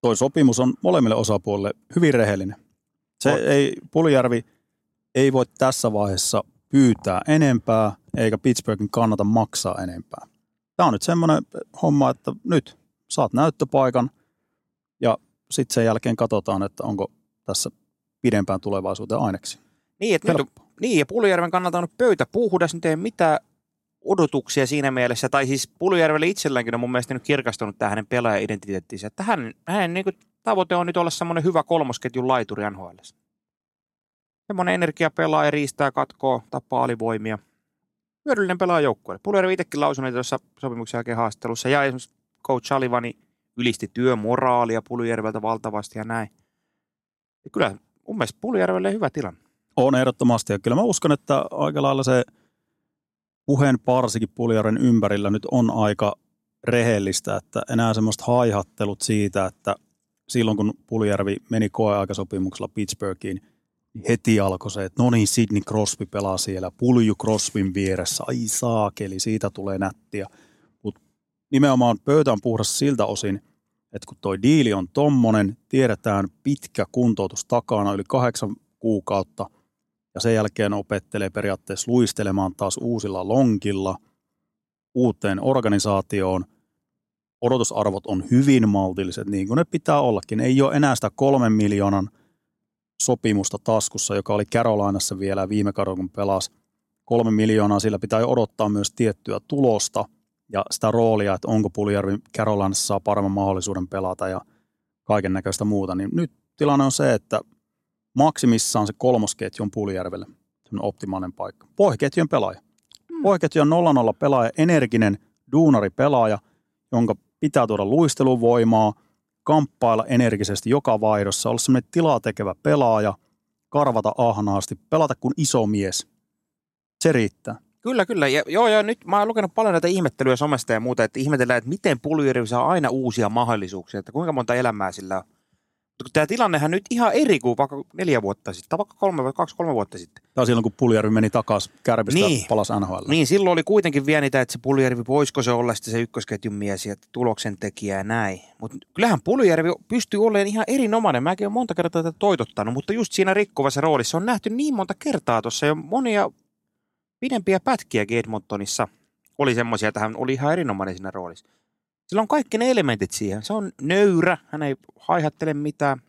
Toi sopimus on molemmille osapuolille hyvin rehellinen. Se On. ei, Puljärvi ei voi tässä vaiheessa pyytää enempää, eikä Pittsburghin kannata maksaa enempää. Tämä on nyt semmoinen homma, että nyt saat näyttöpaikan ja sitten sen jälkeen katsotaan, että onko tässä pidempään tulevaisuuteen aineksi. Niin, että nyt, niin ja Puljärven kannalta on nyt pöytä puhdas, nyt ei mitään odotuksia siinä mielessä, tai siis Puljärvelle itselläänkin on mun mielestä nyt kirkastunut tämä hänen pelaaja-identiteettinsä, että hän, hänen niin kuin, tavoite on nyt olla semmoinen hyvä kolmosketjun laituri NHL. Semmoinen energiapelaaja, riistää, katkoo, tappaa alivoimia. Hyödyllinen pelaaja joukkueelle. Puljärvi itsekin lausui tuossa sopimuksen jälkeen haastattelussa, ja esimerkiksi coach Salivani ylisti työmoraalia Puljärveltä valtavasti ja näin. Ja kyllä mun mielestä Puljärvelle hyvä tilanne. On ehdottomasti. Ja kyllä mä uskon, että aika lailla se puheen parsikin Puljaren ympärillä nyt on aika rehellistä, että enää semmoista haihattelut siitä, että silloin kun Puljärvi meni koeaikasopimuksella Pittsburghiin, heti alkoi se, että no niin, Sidney Crosby pelaa siellä, Pulju Crosbyn vieressä, ai saakeli, siitä tulee nättiä. Mutta nimenomaan pöytä on puhdas siltä osin, että kun toi diili on tommonen, tiedetään pitkä kuntoutus takana, yli kahdeksan kuukautta, ja sen jälkeen opettelee periaatteessa luistelemaan taas uusilla lonkilla uuteen organisaatioon. Odotusarvot on hyvin maltilliset, niin kuin ne pitää ollakin. Ei ole enää sitä kolmen miljoonan sopimusta taskussa, joka oli Carolinassa vielä viime kaudella, kun pelasi kolme miljoonaa. Sillä pitää odottaa myös tiettyä tulosta ja sitä roolia, että onko Puljärvi Carolinassa saa paremman mahdollisuuden pelata ja kaiken näköistä muuta. Niin nyt tilanne on se, että maksimissaan se kolmosketju on Puljärvelle. Optimaalinen paikka. Pohjaketjun pelaaja. Pohjaketju on 0-0 pelaaja, energinen duunari pelaaja, jonka pitää tuoda luisteluvoimaa, kamppailla energisesti joka vaihdossa, olla semmoinen tilaa tekevä pelaaja, karvata ahnaasti, pelata kuin iso mies. Se riittää. Kyllä, kyllä. Ja, joo, joo, nyt mä oon lukenut paljon näitä ihmettelyjä somesta ja muuta, että ihmetellään, että miten Puljärvi saa aina uusia mahdollisuuksia, että kuinka monta elämää sillä on. Tämä tilannehan nyt ihan eri kuin vaikka neljä vuotta sitten, tai vaikka kolme kaksi, kolme vuotta sitten. Tai silloin, kun Puljärvi meni takaisin kärpistä Niin. palas NHL. Niin, silloin oli kuitenkin vielä niitä, että se Puljärvi, voisiko se olla sitten se ykkösketjun mies ja tuloksen tekijä ja näin. Mutta kyllähän Puljärvi pystyy olemaan ihan erinomainen. Mäkin olen monta kertaa tätä toitottanut, mutta just siinä rikkuvassa roolissa on nähty niin monta kertaa tuossa jo monia pidempiä pätkiä Edmontonissa oli semmoisia, että hän oli ihan erinomainen siinä roolissa. Sillä on kaikki ne elementit siihen. Se on nöyrä, hän ei haihattele mitään,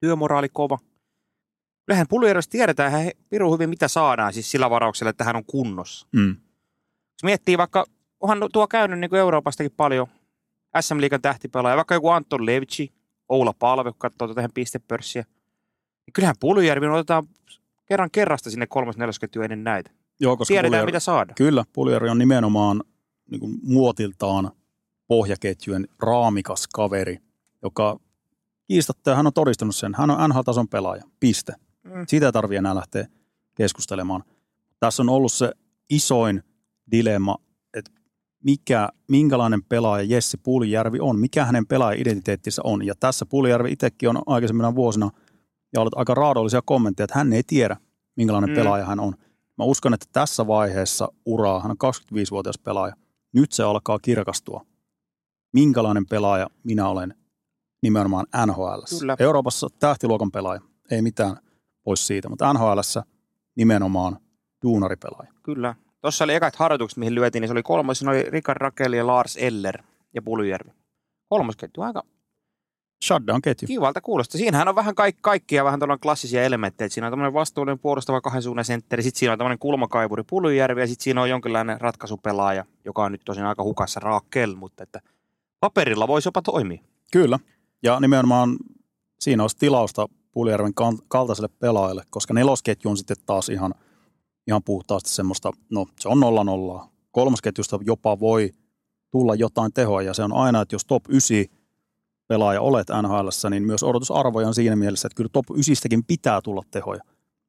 työmoraali kova. Kyllähän Puljärvestä tiedetään ihan piru hyvin, mitä saadaan siis sillä varauksella, että hän on kunnossa. Mm. Jos miettii vaikka, onhan tuo käynyt niin kuin Euroopastakin paljon SM Liigan tähtipelaaja, vaikka joku Anton Levci, Oula Palve, kun katsoo tuota ihan pistepörssiä. Niin kyllähän Puljärvi otetaan kerran kerrasta sinne kolmas nelosketju ennen näitä. Joo, koska Tiedetään, Puljärvi- mitä saadaan. Kyllä, Puljärvi on nimenomaan niin kuin muotiltaan pohjaketjujen raamikas kaveri, joka kiistatta, ja hän on todistanut sen, hän on NHL-tason pelaaja, piste. Mm. Siitä ei tarvitse enää lähteä keskustelemaan. Tässä on ollut se isoin dilemma, että mikä, minkälainen pelaaja Jesse Puljärvi on, mikä hänen pelaaja-identiteettinsä on. Ja tässä Puljärvi itsekin on aikaisemmina vuosina ja ollut aika raadollisia kommentteja, että hän ei tiedä, minkälainen mm. pelaaja hän on. Mä uskon, että tässä vaiheessa uraa, hän on 25-vuotias pelaaja, nyt se alkaa kirkastua. Minkälainen pelaaja minä olen nimenomaan NHL. Euroopassa tähtiluokan pelaaja, ei mitään pois siitä, mutta NHL nimenomaan duunaripelaaja. Kyllä. Tuossa oli ekat harjoitukset, mihin lyötiin, niin se oli kolmas, siinä oli Rikard Rakeli ja Lars Eller ja Puljärvi. Kolmosketju, aika Shutdown-ketju. kivalta kuulosta. Siinähän on vähän kaik- kaikkia vähän tuollainen klassisia elementtejä. Siinä on tämmöinen vastuullinen puolustava kahden suunnan sentteri, sitten siinä on tämmöinen kulmakaivuri Puljärvi ja sitten siinä on jonkinlainen ratkaisupelaaja, joka on nyt tosin aika hukassa Raakel, mutta että paperilla voisi jopa toimia. Kyllä. Ja nimenomaan siinä olisi tilausta Puljärven kal- kaltaiselle pelaajalle, koska nelosketju on sitten taas ihan, ihan puhtaasti semmoista, no se on nolla nollaa. Kolmosketjusta jopa voi tulla jotain tehoa ja se on aina, että jos top 9 pelaaja olet NHL, niin myös odotusarvoja on siinä mielessä, että kyllä top 9 pitää tulla tehoja.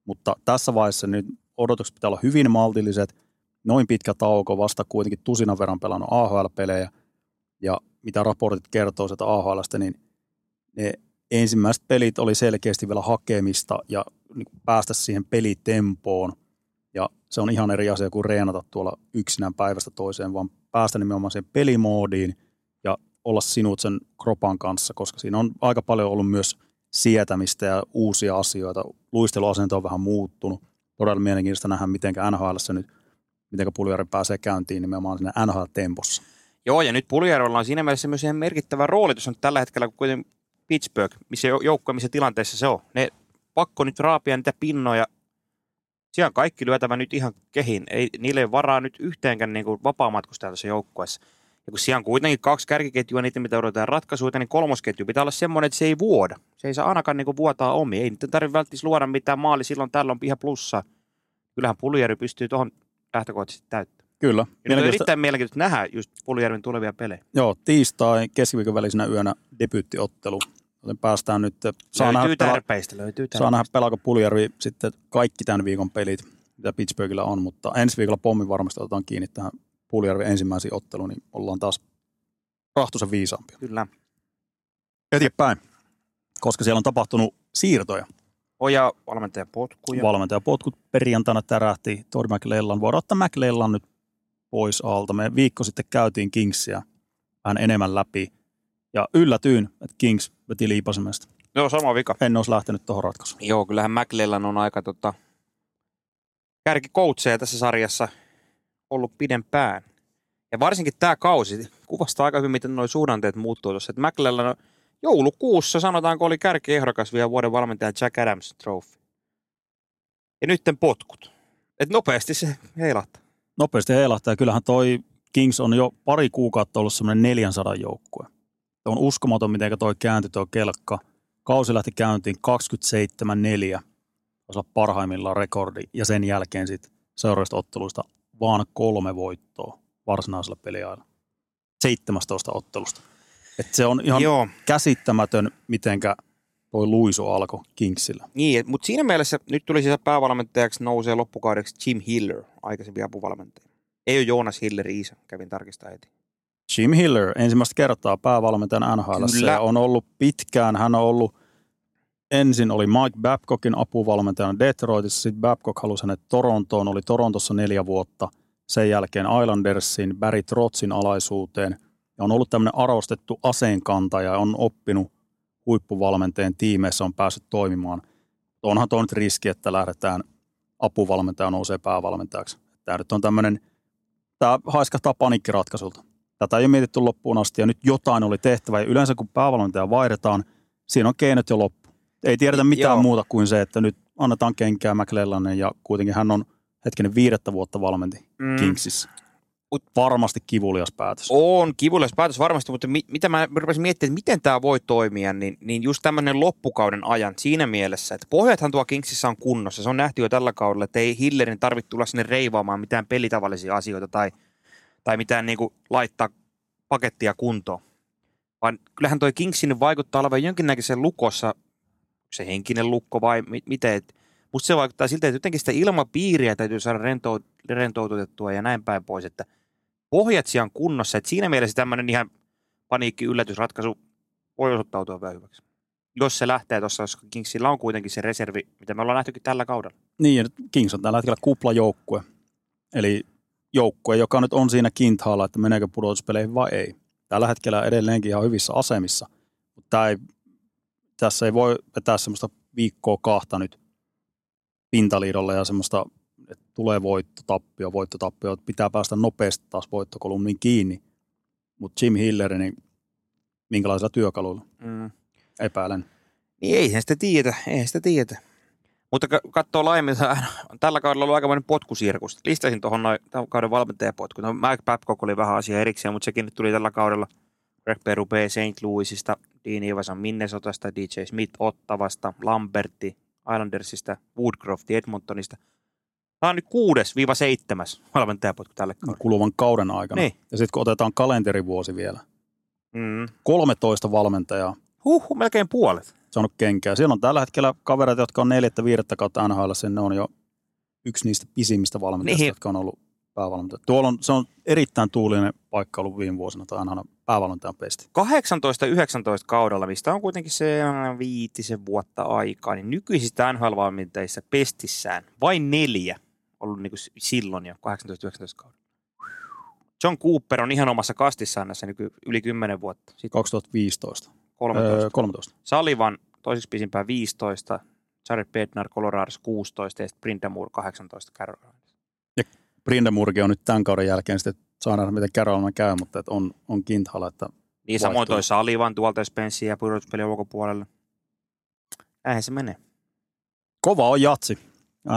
Mutta tässä vaiheessa nyt odotukset pitää olla hyvin maltilliset, noin pitkä tauko, vasta kuitenkin tusinan verran pelannut AHL-pelejä, ja mitä raportit kertoo sieltä AHLstä, niin ne ensimmäiset pelit oli selkeästi vielä hakemista ja niin päästä siihen pelitempoon. Ja se on ihan eri asia kuin reenata tuolla yksinään päivästä toiseen, vaan päästä nimenomaan siihen pelimoodiin ja olla sinut sen kropan kanssa, koska siinä on aika paljon ollut myös sietämistä ja uusia asioita. Luisteluasento on vähän muuttunut. Todella mielenkiintoista nähdä, miten NHL nyt, miten Puljari pääsee käyntiin nimenomaan siinä NHL-tempossa. Joo, ja nyt Puljärvellä on siinä mielessä myös ihan merkittävä rooli tuossa nyt tällä hetkellä, kuitenkin Pittsburgh, missä jou- joukko, missä tilanteessa se on. Ne pakko nyt raapia niitä pinnoja Siellä on kaikki lyötävä nyt ihan kehin. Ei, niille ei varaa nyt yhteenkään niin vapaamatkustajaa tuossa joukkueessa. Ja kun siellä on kuitenkin kaksi kärkiketjua, niitä mitä odotetaan ratkaisuja, niin kolmosketju pitää olla semmoinen, että se ei vuoda. Se ei saa ainakaan niin vuotaa omi. Ei niitä tarvitse välttämättä luoda mitään maali, silloin tällä on ihan plussa. Kyllähän Puljärvi pystyy tuohon lähtökohtaisesti täyttämään. Kyllä. Ja on erittäin mielenkiintoista nähdä just Puljärven tulevia pelejä. Joo, tiistai keskiviikon välisenä yönä debyyttiottelu. Joten päästään nyt, saa nähdä, löytyy pela- tärpeistä, löytyy tärpeistä. saa nähdä pelaako Puljärvi sitten kaikki tämän viikon pelit, mitä Pittsburghilla on, mutta ensi viikolla pommi varmasti otetaan kiinni tähän Puljärvi ensimmäisiin otteluun, niin ollaan taas rahtusen viisaampia. Kyllä. Eteenpäin, koska siellä on tapahtunut siirtoja. Oja valmentaja potkuja. Valmentajapotkut perjantaina tärähti Tori McLellan. Voidaan ottaa McLellan nyt pois alta. Me viikko sitten käytiin Kingsia vähän enemmän läpi. Ja yllätyin, että Kings veti liipasimesta. Joo, sama vika. En olisi lähtenyt tuohon ratkaisuun. Joo, kyllähän McLellan on aika tota, kärkikoutseja tässä sarjassa ollut pidempään. Ja varsinkin tämä kausi kuvastaa aika hyvin, miten nuo suhdanteet muuttuu tuossa. Että McLellan on joulukuussa, sanotaanko, oli kärkiehdokas vielä vuoden valmentaja Jack Adams Trophy. Ja nytten potkut. Et nopeasti se heilahtaa. Nopeasti heilahtaa. Kyllähän toi Kings on jo pari kuukautta ollut semmoinen 400 joukkue. On uskomaton, miten toi kääntyi tuo kelkka. Kausi lähti käyntiin 27-4. Taisi olla parhaimmillaan rekordi. Ja sen jälkeen sitten seuraavista otteluista vaan kolme voittoa varsinaisella peliajalla. 17 ottelusta. Et se on ihan Joo, käsittämätön, mitenkä toi luisu alkoi Kingsillä. niin, mutta siinä mielessä nyt tuli siis päävalmentajaksi nousee loppukaudeksi Jim Hiller, aikaisempi apuvalmentaja. Ei ole Joonas Hillerin isä, kävin tarkistamaan heti. Jim Hiller ensimmäistä kertaa päävalmentajan NHL. Kyllä. Ja on ollut pitkään, hän on ollut, ensin oli Mike Babcockin apuvalmentajana Detroitissa, sitten Babcock halusi hänet Torontoon, oli Torontossa neljä vuotta, sen jälkeen Islandersin, Barry Trotzin alaisuuteen, ja on ollut tämmöinen arvostettu aseenkantaja ja on oppinut huippuvalmentajien tiimeissä, on päässyt toimimaan. Onhan tuo nyt riski, että lähdetään apuvalmentaja nousee päävalmentajaksi. Tämä nyt on tämmöinen, tämä haiskahtaa paniikkiratkaisuilta. Tätä ei ole mietitty loppuun asti ja nyt jotain oli tehtävä. Ja yleensä kun päävalmentaja vaihdetaan, siinä on keinot jo loppu. Ei tiedetä mitään Joo. muuta kuin se, että nyt annetaan kenkää McLellanen ja kuitenkin hän on hetkinen viidettä vuotta valmenti Mm. Kingsissä. Varmasti kivulias päätös. On kivulias päätös varmasti, mutta mi- mitä mä rupesin miettimään, että miten tämä voi toimia, niin, niin just tämmöinen loppukauden ajan siinä mielessä, että pohjathan tuo Kingsissä on kunnossa. Se on nähty jo tällä kaudella, että ei Hillerin tarvitse tulla sinne reivaamaan mitään pelitavallisia asioita tai, tai mitään niin kuin laittaa pakettia kuntoon. Vaan kyllähän toi Kingsin vaikuttaa olevan jonkinnäköisen lukossa, se henkinen lukko vai mi- miten, et musta se vaikuttaa siltä, että jotenkin sitä ilmapiiriä täytyy saada rentou- rentoututettua ja näin päin pois, että pohjat siellä on kunnossa. Et siinä mielessä tämmöinen ihan paniikki-yllätysratkaisu voi osoittautua vielä hyväksi. Jos se lähtee tuossa, koska Kingsillä on kuitenkin se reservi, mitä me ollaan nähtykin tällä kaudella. Niin, ja nyt Kings on tällä hetkellä kuplajoukkue. Eli joukkue, joka nyt on siinä kintaalla, että meneekö pudotuspeleihin vai ei. Tällä hetkellä edelleenkin ihan hyvissä asemissa. Mutta ei, tässä ei voi vetää semmoista viikkoa kahta nyt pintaliidolle ja semmoista, että tulee voitto, tappio, voitto, tappio. että Pitää päästä nopeasti taas voittokolumniin kiinni. Mutta Jim Hiller, niin minkälaisilla työkaluilla? Mm. Epäilen. Niin eihän sitä tiedä, eihän sitä tiedä. Mutta ka- katsoo laajemmin, on tällä kaudella ollut aikamoinen potkusirkus. Listasin tuohon noin tämän kauden valmentajapotku. No Mike Babcock oli vähän asia erikseen, mutta sekin nyt tuli tällä kaudella. Greg Berube St. Louisista, Dean Ivasan Minnesotasta, DJ Smith Ottavasta, Lamberti Islandersista, Woodcroft Edmontonista. Tämä on nyt kuudes viiva seitsemäs valmentajapotku tälle kaudelle. kuluvan kauden aikana. Niin. Ja sitten kun otetaan kalenterivuosi vielä, Mm. 13 valmentajaa Huhhuh, melkein puolet. saanut kenkää. Siellä on tällä hetkellä kavereita, jotka on neljättä, viidettä kautta NHL, sen ne on jo yksi niistä pisimmistä valmentajista, Niin. jotka on ollut päävalmentaja. Tuolla on, se on erittäin tuulinen paikka ollut viime vuosina, tai aina päävalmentajan pesti. 18-19 kaudella, mistä on kuitenkin se viitisen vuotta aikaa, niin nykyisistä NHL-valmentajissa pestissään vain neljä ollut niin kuin silloin jo 18-19 kaudella. John Cooper on ihan omassa kastissaan näissä nyky, yli 10 vuotta. Sitten 2015. 13. Öö, 13. Sullivan toiseksi pisimpään 15, Jared Bednar Coloradossa 16 ja sitten Brindamore 18 Carolina. Brindamurgi on nyt tämän kauden jälkeen sitten, saa nähdä miten Carolina käy, mutta et on, on kinthala, että Niin samoin Vaihtuu. toi Sullivan tuolta Spenssiä ja pudotuspelin ulkopuolelle. Näinhän se menee. kova on jatsi.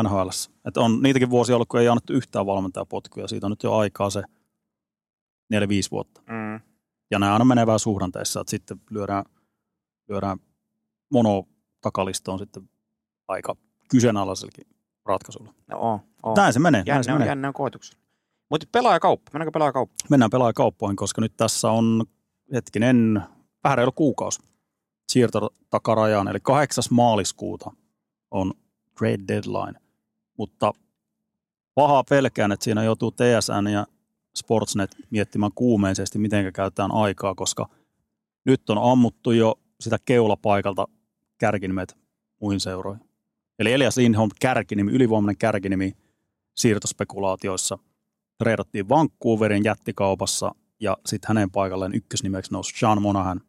NHL. Et on niitäkin vuosia ollut, kun ei annettu yhtään valmentajapotkuja. Siitä on nyt jo aikaa se 4-5 vuotta. Mm. Ja nämä aina menee vähän suhdanteissa, että sitten lyödään, lyödään mono takalistoon sitten aika kyseenalaisellakin ratkaisulla. No on, on. Näin se menee. Näin Jänne se menee. jänne on koetuksella. Mutta pelaajakauppa, mennäänkö pelaajakauppa? Mennään pelaajakauppoihin, koska nyt tässä on hetkinen vähän reilu kuukausi siirtotakarajaan, eli 8. maaliskuuta on trade deadline. Mutta pahaa pelkään, että siinä joutuu TSN ja Sportsnet miettimään kuumeisesti, miten käytetään aikaa, koska nyt on ammuttu jo sitä keulapaikalta kärkinimet muihin seuroihin. Eli Elias Lindholm kärkinimi, ylivoimainen kärkinimi siirtospekulaatioissa treidattiin Vancouverin jättikaupassa ja sitten hänen paikalleen ykkösnimeksi nousi Sean Monahan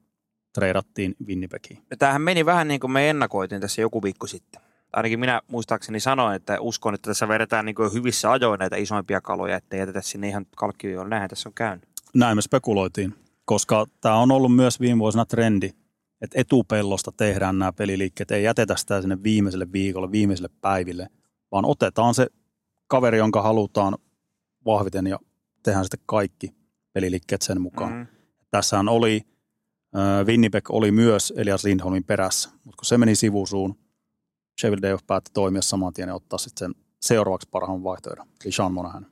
treidattiin Winnipegiin. Tämähän meni vähän niin kuin me ennakoitiin tässä joku viikko sitten. Ainakin minä muistaakseni sanoin, että uskon, että tässä vedetään niin hyvissä ajoin näitä isoimpia kaloja, ettei jätetä sinne ihan kalkkioon. Näin tässä on käynyt. Näin me spekuloitiin, koska tämä on ollut myös viime vuosina trendi, että etupellosta tehdään nämä peliliikkeet. Ei jätetä sitä sinne viimeiselle viikolle, viimeiselle päiville, vaan otetaan se kaveri, jonka halutaan vahviten ja tehdään sitten kaikki peliliikkeet sen mukaan. Mm. Tässähän oli, äh, Winnipeg oli myös Elias Lindholmin perässä, mutta kun se meni sivusuun, Sheffield Day päätti toimia saman tien ja ottaa sitten sen seuraavaksi parhaan vaihtoehdon, eli Sean Monahan.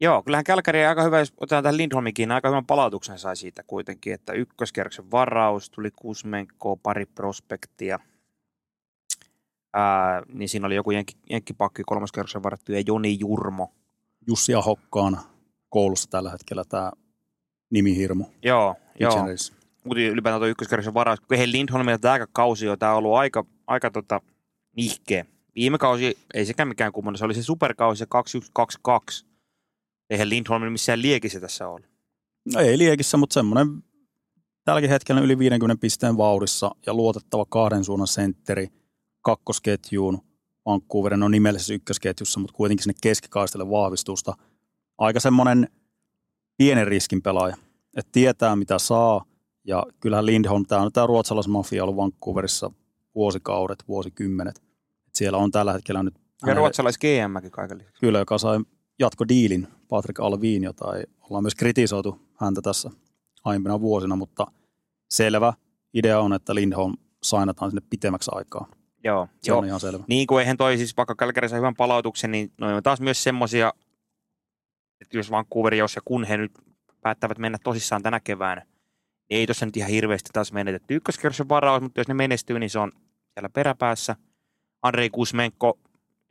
Joo, kyllähän Kälkäri aika hyvä, jos otetaan tähän Lindholmikin, aika hyvän palautuksen sai siitä kuitenkin, että ykköskierroksen varaus, tuli Kusmenko, pari prospektia. Ää, niin siinä oli joku jenkki, jenkkipakki kolmoskierroksen varattu ja Joni Jurmo. Jussi Ahokkaan koulussa tällä hetkellä tämä nimihirmu. Joo, joo. Mutta ylipäätään tuo ykköskierroksen varaus, kun he Lindholmilla tämä kausi on, tämä on ollut aika, aika tota, nihkeä. Viime kausi ei sekään mikään kummonen, se oli se superkausi se 2122. Eihän Lindholmilla missään liekissä tässä ole. No ei liekissä, mutta semmoinen tälläkin hetkellä yli 50 pisteen vauhdissa ja luotettava kahden suunnan sentteri kakkosketjuun. Vancouverin on nimellisessä ykkösketjussa, mutta kuitenkin sinne keskikaistelle vahvistusta. Aika semmoinen pienen riskin pelaaja, että tietää mitä saa. Ja kyllähän Lindholm, tämä on tämä ruotsalaismafia ollut Vancouverissa vuosikaudet, vuosikymmenet. Et siellä on tällä hetkellä nyt Ja ruotsalais GMkin kaiken lisäksi. kyllä, joka sai jatkodiilin Patrick Alvin, jota ei olla myös kritisoitu häntä tässä aiempina vuosina, mutta selvä idea on, että Lindholm sainataan sinne pitemmäksi aikaa. Joo, Se joo. on ihan selvä. Niin kuin eihän toi siis, vaikka Kälkäri sai hyvän palautuksen, niin noin on taas myös semmosia, että jos Vancouver, jos ja kun he nyt päättävät mennä tosissaan tänä keväänä, niin ei tuossa nyt ihan hirveästi taas menetetty ykköskierroksen varaus, mutta jos ne menestyy, niin se on siellä peräpäässä. Andrei Kusmenko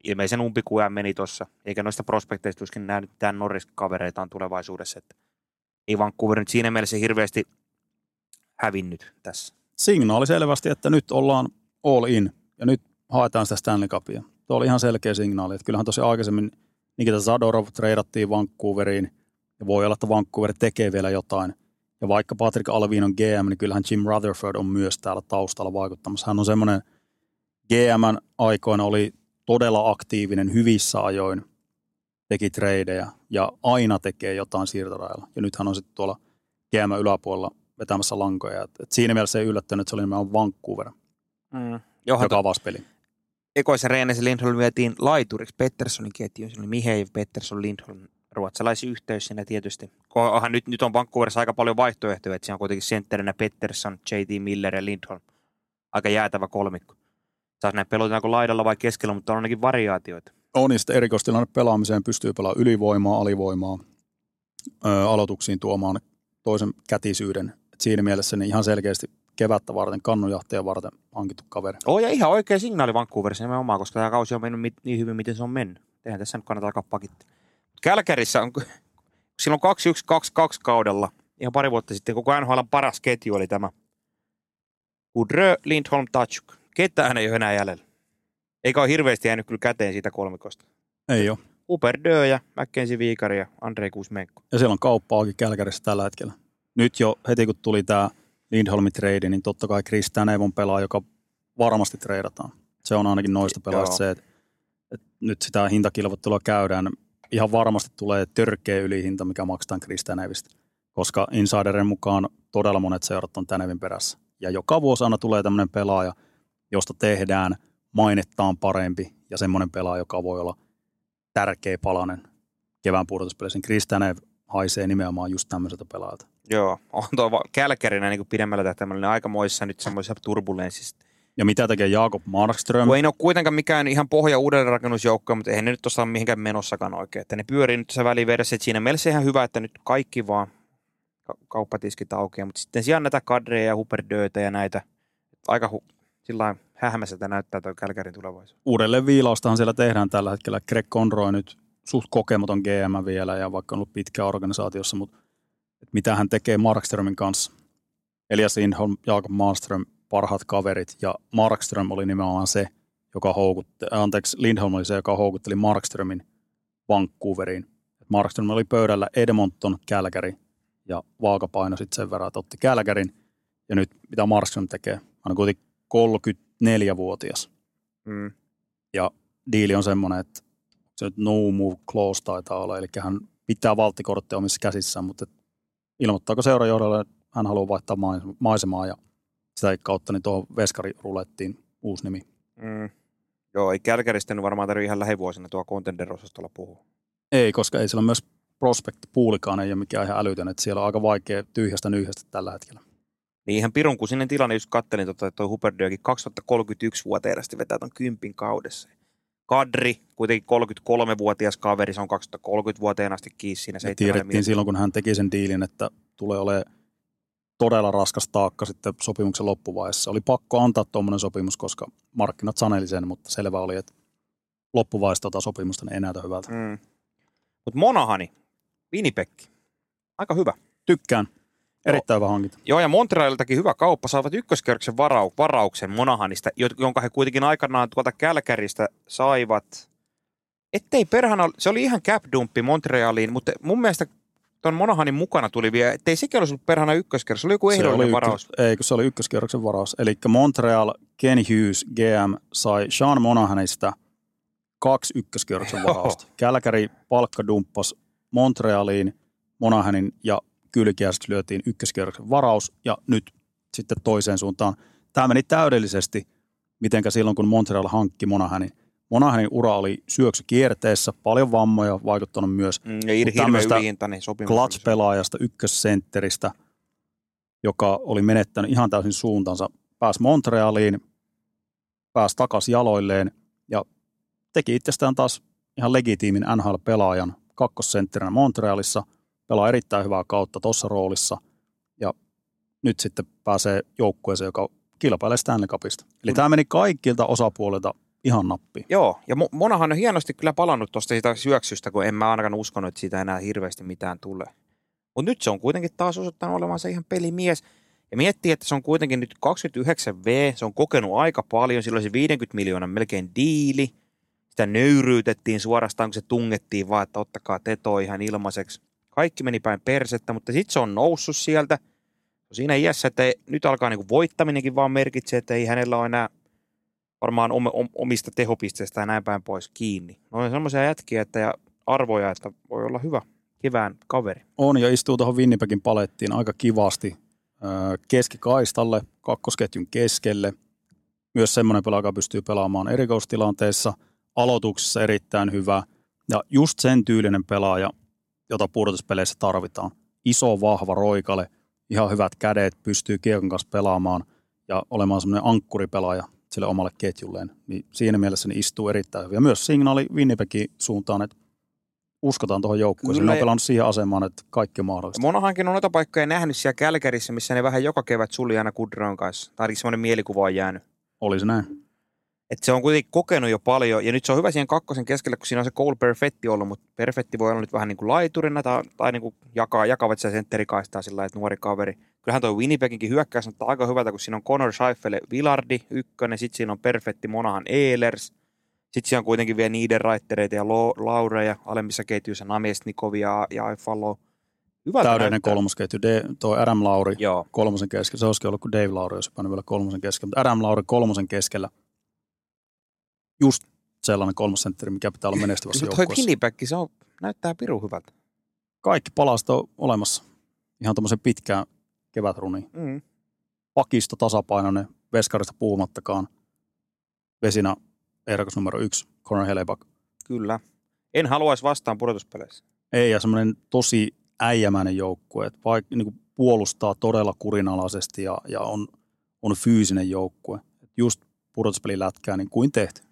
ilmeisen umpikuja meni tuossa, eikä noista prospekteista tuskin nähnyt mitään Norris-kavereitaan tulevaisuudessa, että ei Vancouver nyt siinä mielessä hirveästi hävinnyt tässä. Signaali selvästi, että nyt ollaan all in ja nyt haetaan sitä Stanley Cupia. Tuo oli ihan selkeä signaali, että kyllähän tosi aikaisemmin Nikita Zadorov treidattiin Vancouveriin ja voi olla, että Vancouver tekee vielä jotain. Ja vaikka Patrick Alvin on GM, niin kyllähän Jim Rutherford on myös täällä taustalla vaikuttamassa. Hän on semmoinen GM aikoina oli todella aktiivinen hyvissä ajoin, teki tradeja ja aina tekee jotain siirtorajalla. Ja nyt hän on sitten tuolla GM yläpuolella vetämässä lankoja. Et, et siinä mielessä ei yllättänyt, että se oli nimenomaan Vancouver, Mm. Johan joka avasi peli. ekoissa reeneissä Lindholm vietiin laituriksi Petterssonin ketjuun. Se oli Mihei Pettersson Lindholm ruotsalaisyhteys siinä tietysti. Onhan nyt, nyt on Vancouverissa aika paljon vaihtoehtoja, että siinä on kuitenkin sentterinä Pettersson, J.T. Miller ja Lindholm. Aika jäätävä kolmikko. Saas näin pelotetaanko laidalla vai keskellä, mutta on ainakin variaatioita. On ja sitten erikoistilanne pelaamiseen pystyy pelaamaan ylivoimaa, alivoimaa, ö, aloituksiin tuomaan toisen kätisyyden. Et siinä mielessä niin ihan selkeästi kevättä varten, kannunjahtaja varten hankittu kaveri. Oh, ja ihan oikea signaali Vancouverissa nimenomaan, koska tämä kausi on mennyt mit- niin hyvin, miten se on mennyt. Eihän tässä nyt kannata alkaa pakittaa. Kälkärissä on, silloin 2122 kaudella, ihan pari vuotta sitten, koko NHL paras ketju oli tämä Udrö, Lindholm, Tatschuk. Ketään ei ole enää jäljellä. Eikä ole hirveästi jäänyt kyllä käteen siitä kolmikosta. Ei ole. Uperdö ja Mackenzie Viikari ja Andrei Kuzmenko. Ja siellä on kauppaakin Kälkärissä tällä hetkellä. Nyt jo heti kun tuli tämä Lindholmin trade, niin totta kai Chris Tänevon pelaa, joka varmasti treidataan. Se on ainakin noista pelaajista se, että, että nyt sitä hintakilvoittelua käydään. Ihan varmasti tulee törkeä ylihinta, mikä maksetaan Chris Tänevistä. Koska insiderin mukaan todella monet seurat on Tänevin perässä. Ja joka vuosi aina tulee tämmöinen pelaaja, josta tehdään mainettaan parempi ja semmoinen pelaaja, joka voi olla tärkeä palanen kevään pudotuspeleissä. Kristanev haisee nimenomaan just tämmöiseltä pelaajalta. Joo, on tuo Kälkärinä niin pidemmällä tähtäimellä niin aikamoissa nyt semmoisissa turbulenssissa. Ja mitä tekee Jakob Markström? Kun ei ole kuitenkaan mikään ihan pohja uudelleenrakennusjoukko, mutta eihän ne nyt osaa mihinkään menossakaan oikein. Että ne pyörii nyt tässä välivedessä, että siinä mielessä ihan hyvä, että nyt kaikki vaan ka- kauppatiskit aukeaa, mutta sitten siellä näitä kadreja ja huperdöitä ja näitä. Aika hu- sillä hähmäiseltä näyttää tuo Kälkärin tulevaisuus. Uudelleen viilaustahan siellä tehdään tällä hetkellä. Greg Conroy nyt suht kokematon GM vielä ja vaikka on ollut pitkä organisaatiossa, mutta et mitä hän tekee Markströmin kanssa. Elias Lindholm, Jakob Markström, parhaat kaverit ja Markström oli nimenomaan se, joka houkutteli, anteeksi, Lindholm oli se, joka houkutteli Markströmin Vancouveriin. Markström oli pöydällä Edmonton, Kälkäri ja vaakapaino sitten sen verran, että otti Kälkärin ja nyt mitä Markström tekee. Hän on kuitenkin 34-vuotias Mm. diili on semmoinen, että se nyt no move clause taitaa olla, eli hän pitää valttikortteja omissa käsissään, mutta ilmoittaako seurajohdolle, että hän haluaa vaihtaa mais- maisemaa ja sitä kautta niin tuohon veskarirulettiin uusi nimi. Mm. Joo, ei Kälkäristä nyt varmaan tarvitse ihan lähivuosina tuo contender-osastolla puhua. Ei, koska ei siellä myös prospect puulikaan ei ole mikään ihan älytön, että siellä on aika vaikea tyhjästä nyhjästä tällä hetkellä. Niin ihan pirun kusinen tilanne, just kattelin, tota, että toi Huperdökin 2031 vuoteen asti vetää ton kympin kaudessa. Kadri, kuitenkin 33-vuotias kaveri, se on 2030 vuoteen asti kiinni siinä seitsemällä tiedettiin silloin, kun hän teki sen diilin, että tulee olemaan todella raskas taakka sitten sopimuksen loppuvaiheessa. Oli pakko antaa tuommoinen sopimus, koska markkinat saneli sen, mutta selvä oli, että loppuvaiheessa tota sopimusta ei näytä hyvältä. Mm. Mutta Monahani, Winnipeg, aika hyvä. Tykkään. Erittäin hyvä hankinta. Joo, ja Montrealiltakin hyvä kauppa. Saavat ykköskierroksen varau, varauksen Monahanista, jo- jonka he kuitenkin aikanaan tuolta Kälkäristä saivat. Ettei perhana, se oli ihan cap dumpi Montrealiin, mutta mun mielestä ton Monahanin mukana tuli vielä, ettei sekin olisi ollut perhana ykköskierros, se oli joku ehdollinen oli varaus. Ykkös, ei, kun se oli ykköskierroksen varaus. Eli Montreal, Ken Hughes, GM, sai Sean Monahanista kaksi ykköskierroksen Joo. varausta. Kälkäri palkka dumppasi Montrealiin Monahanin ja kylkiäiset lyötiin ykköskierroksen varaus ja nyt sitten toiseen suuntaan. Tämä meni täydellisesti, mitenkä silloin kun Montreal hankki Monahanin. Monahanin ura oli syöksykierteessä, paljon vammoja, vaikuttanut myös Mm, ja hirveän tämmöistä sopimus. clutch-pelaajasta, ykkössentteristä, joka oli menettänyt ihan täysin suuntansa. Pääsi Montrealiin, pääsi takaisin jaloilleen ja teki itsestään taas ihan legitiimin NHL-pelaajan kakkosentterinä Montrealissa. Pelaa erittäin hyvää kautta tuossa roolissa ja nyt sitten pääsee joukkueeseen, joka kilpailee Stanley Cupista. Eli tämä meni kaikilta osapuolilta ihan nappiin. Joo, ja Mo- Monahan on hienosti kyllä palannut tuosta sitä syöksystä, kun en mä ainakaan uskonut, että siitä enää hirveästi mitään tulee. Mutta nyt se on kuitenkin taas osoittanut olevansa ihan pelimies. Ja miettii, että se on kuitenkin nyt 29V, se on kokenut aika paljon, silloin se 50 miljoonan melkein diili. Sitä nöyryytettiin suorastaan, kun se tungettiin vaan, että ottakaa teto ihan ilmaiseksi. Kaikki meni päin persettä, mutta sitten se on noussut sieltä. Siinä iässä, että nyt alkaa niinku voittaminenkin vaan merkitsee, että ei hänellä ole enää varmaan om, om, omista tehopisteistä ja näin päin pois kiinni. No on semmoisia jätkiä että, ja arvoja, että voi olla hyvä kevään kaveri. On ja istuu tuohon Winnipegin palettiin aika kivasti keskikaistalle, kakkosketjun keskelle. Myös semmoinen pelaaja, joka pystyy pelaamaan erikoistilanteessa, aloituksessa erittäin hyvä. Ja just sen tyylinen pelaaja, jota pudotuspeleissä tarvitaan. Iso, vahva roikale, ihan hyvät kädet, pystyy kiekon kanssa pelaamaan ja olemaan semmoinen ankkuripelaaja sille omalle ketjulleen. Niin siinä mielessä niin istuu erittäin hyvin. Ja myös signaali Winnipegin suuntaan, että uskotaan tuohon joukkueeseen. Ne on pelannut siihen asemaan, että kaikki on mahdollista. Monahankin on noita paikkoja nähnyt siellä Kälkärissä, missä ne vähän joka kevät suli aina Kudron kanssa. Tai ainakin semmoinen mielikuva on jäänyt. Oli se näin. Että se on kuitenkin kokenut jo paljon, ja nyt se on hyvä siihen kakkosen keskelle, kun siinä on se Cole Perfetti ollut, mutta Perfetti voi olla nyt vähän niin kuin laiturina tai, tai niin kuin jakaa, jakavat sitä sentterikaistaa sillä että nuori kaveri. Kyllähän tuo Winnipeginkin hyökkäys on aika hyvältä, kun siinä on Connor Scheifele Villardi ykkönen, sitten siinä on Perfetti Monahan Ehlers, sitten siinä on kuitenkin vielä Niederreitereita ja Lo- Laureja alemmissa ketjuissa, Namestnikovia ja, ja Aifalo. Hyvältä Täydellinen näyttää. kolmosketju. De, toi Adam Lauri Joo. kolmosen keskellä. Se olisikin ollut kuin Dave Lauri, jos pannut vielä kolmosen keskellä. Mutta Adam Lauri kolmosen keskellä. Just sellainen kolmosentteri, mikä pitää olla menestyvässä Kyllä toi joukkueessa. Winnipeg, se on, näyttää pirun hyvältä. Kaikki palasto on olemassa. Ihan tämmöisen pitkään kevätruniin. Mm. Pakisto tasapainoinen, veskarista puhumattakaan. Vesina ehdokas numero yksi, Conor Hellebuck. Kyllä. En haluaisi vastaan pudotuspeleissä. Ei, ja semmoinen tosi äijämäinen joukkue, että vaikka niin kuin puolustaa todella kurinalaisesti ja, ja on, on fyysinen joukkue. Et just pudotuspelilätkää niin kuin tehty.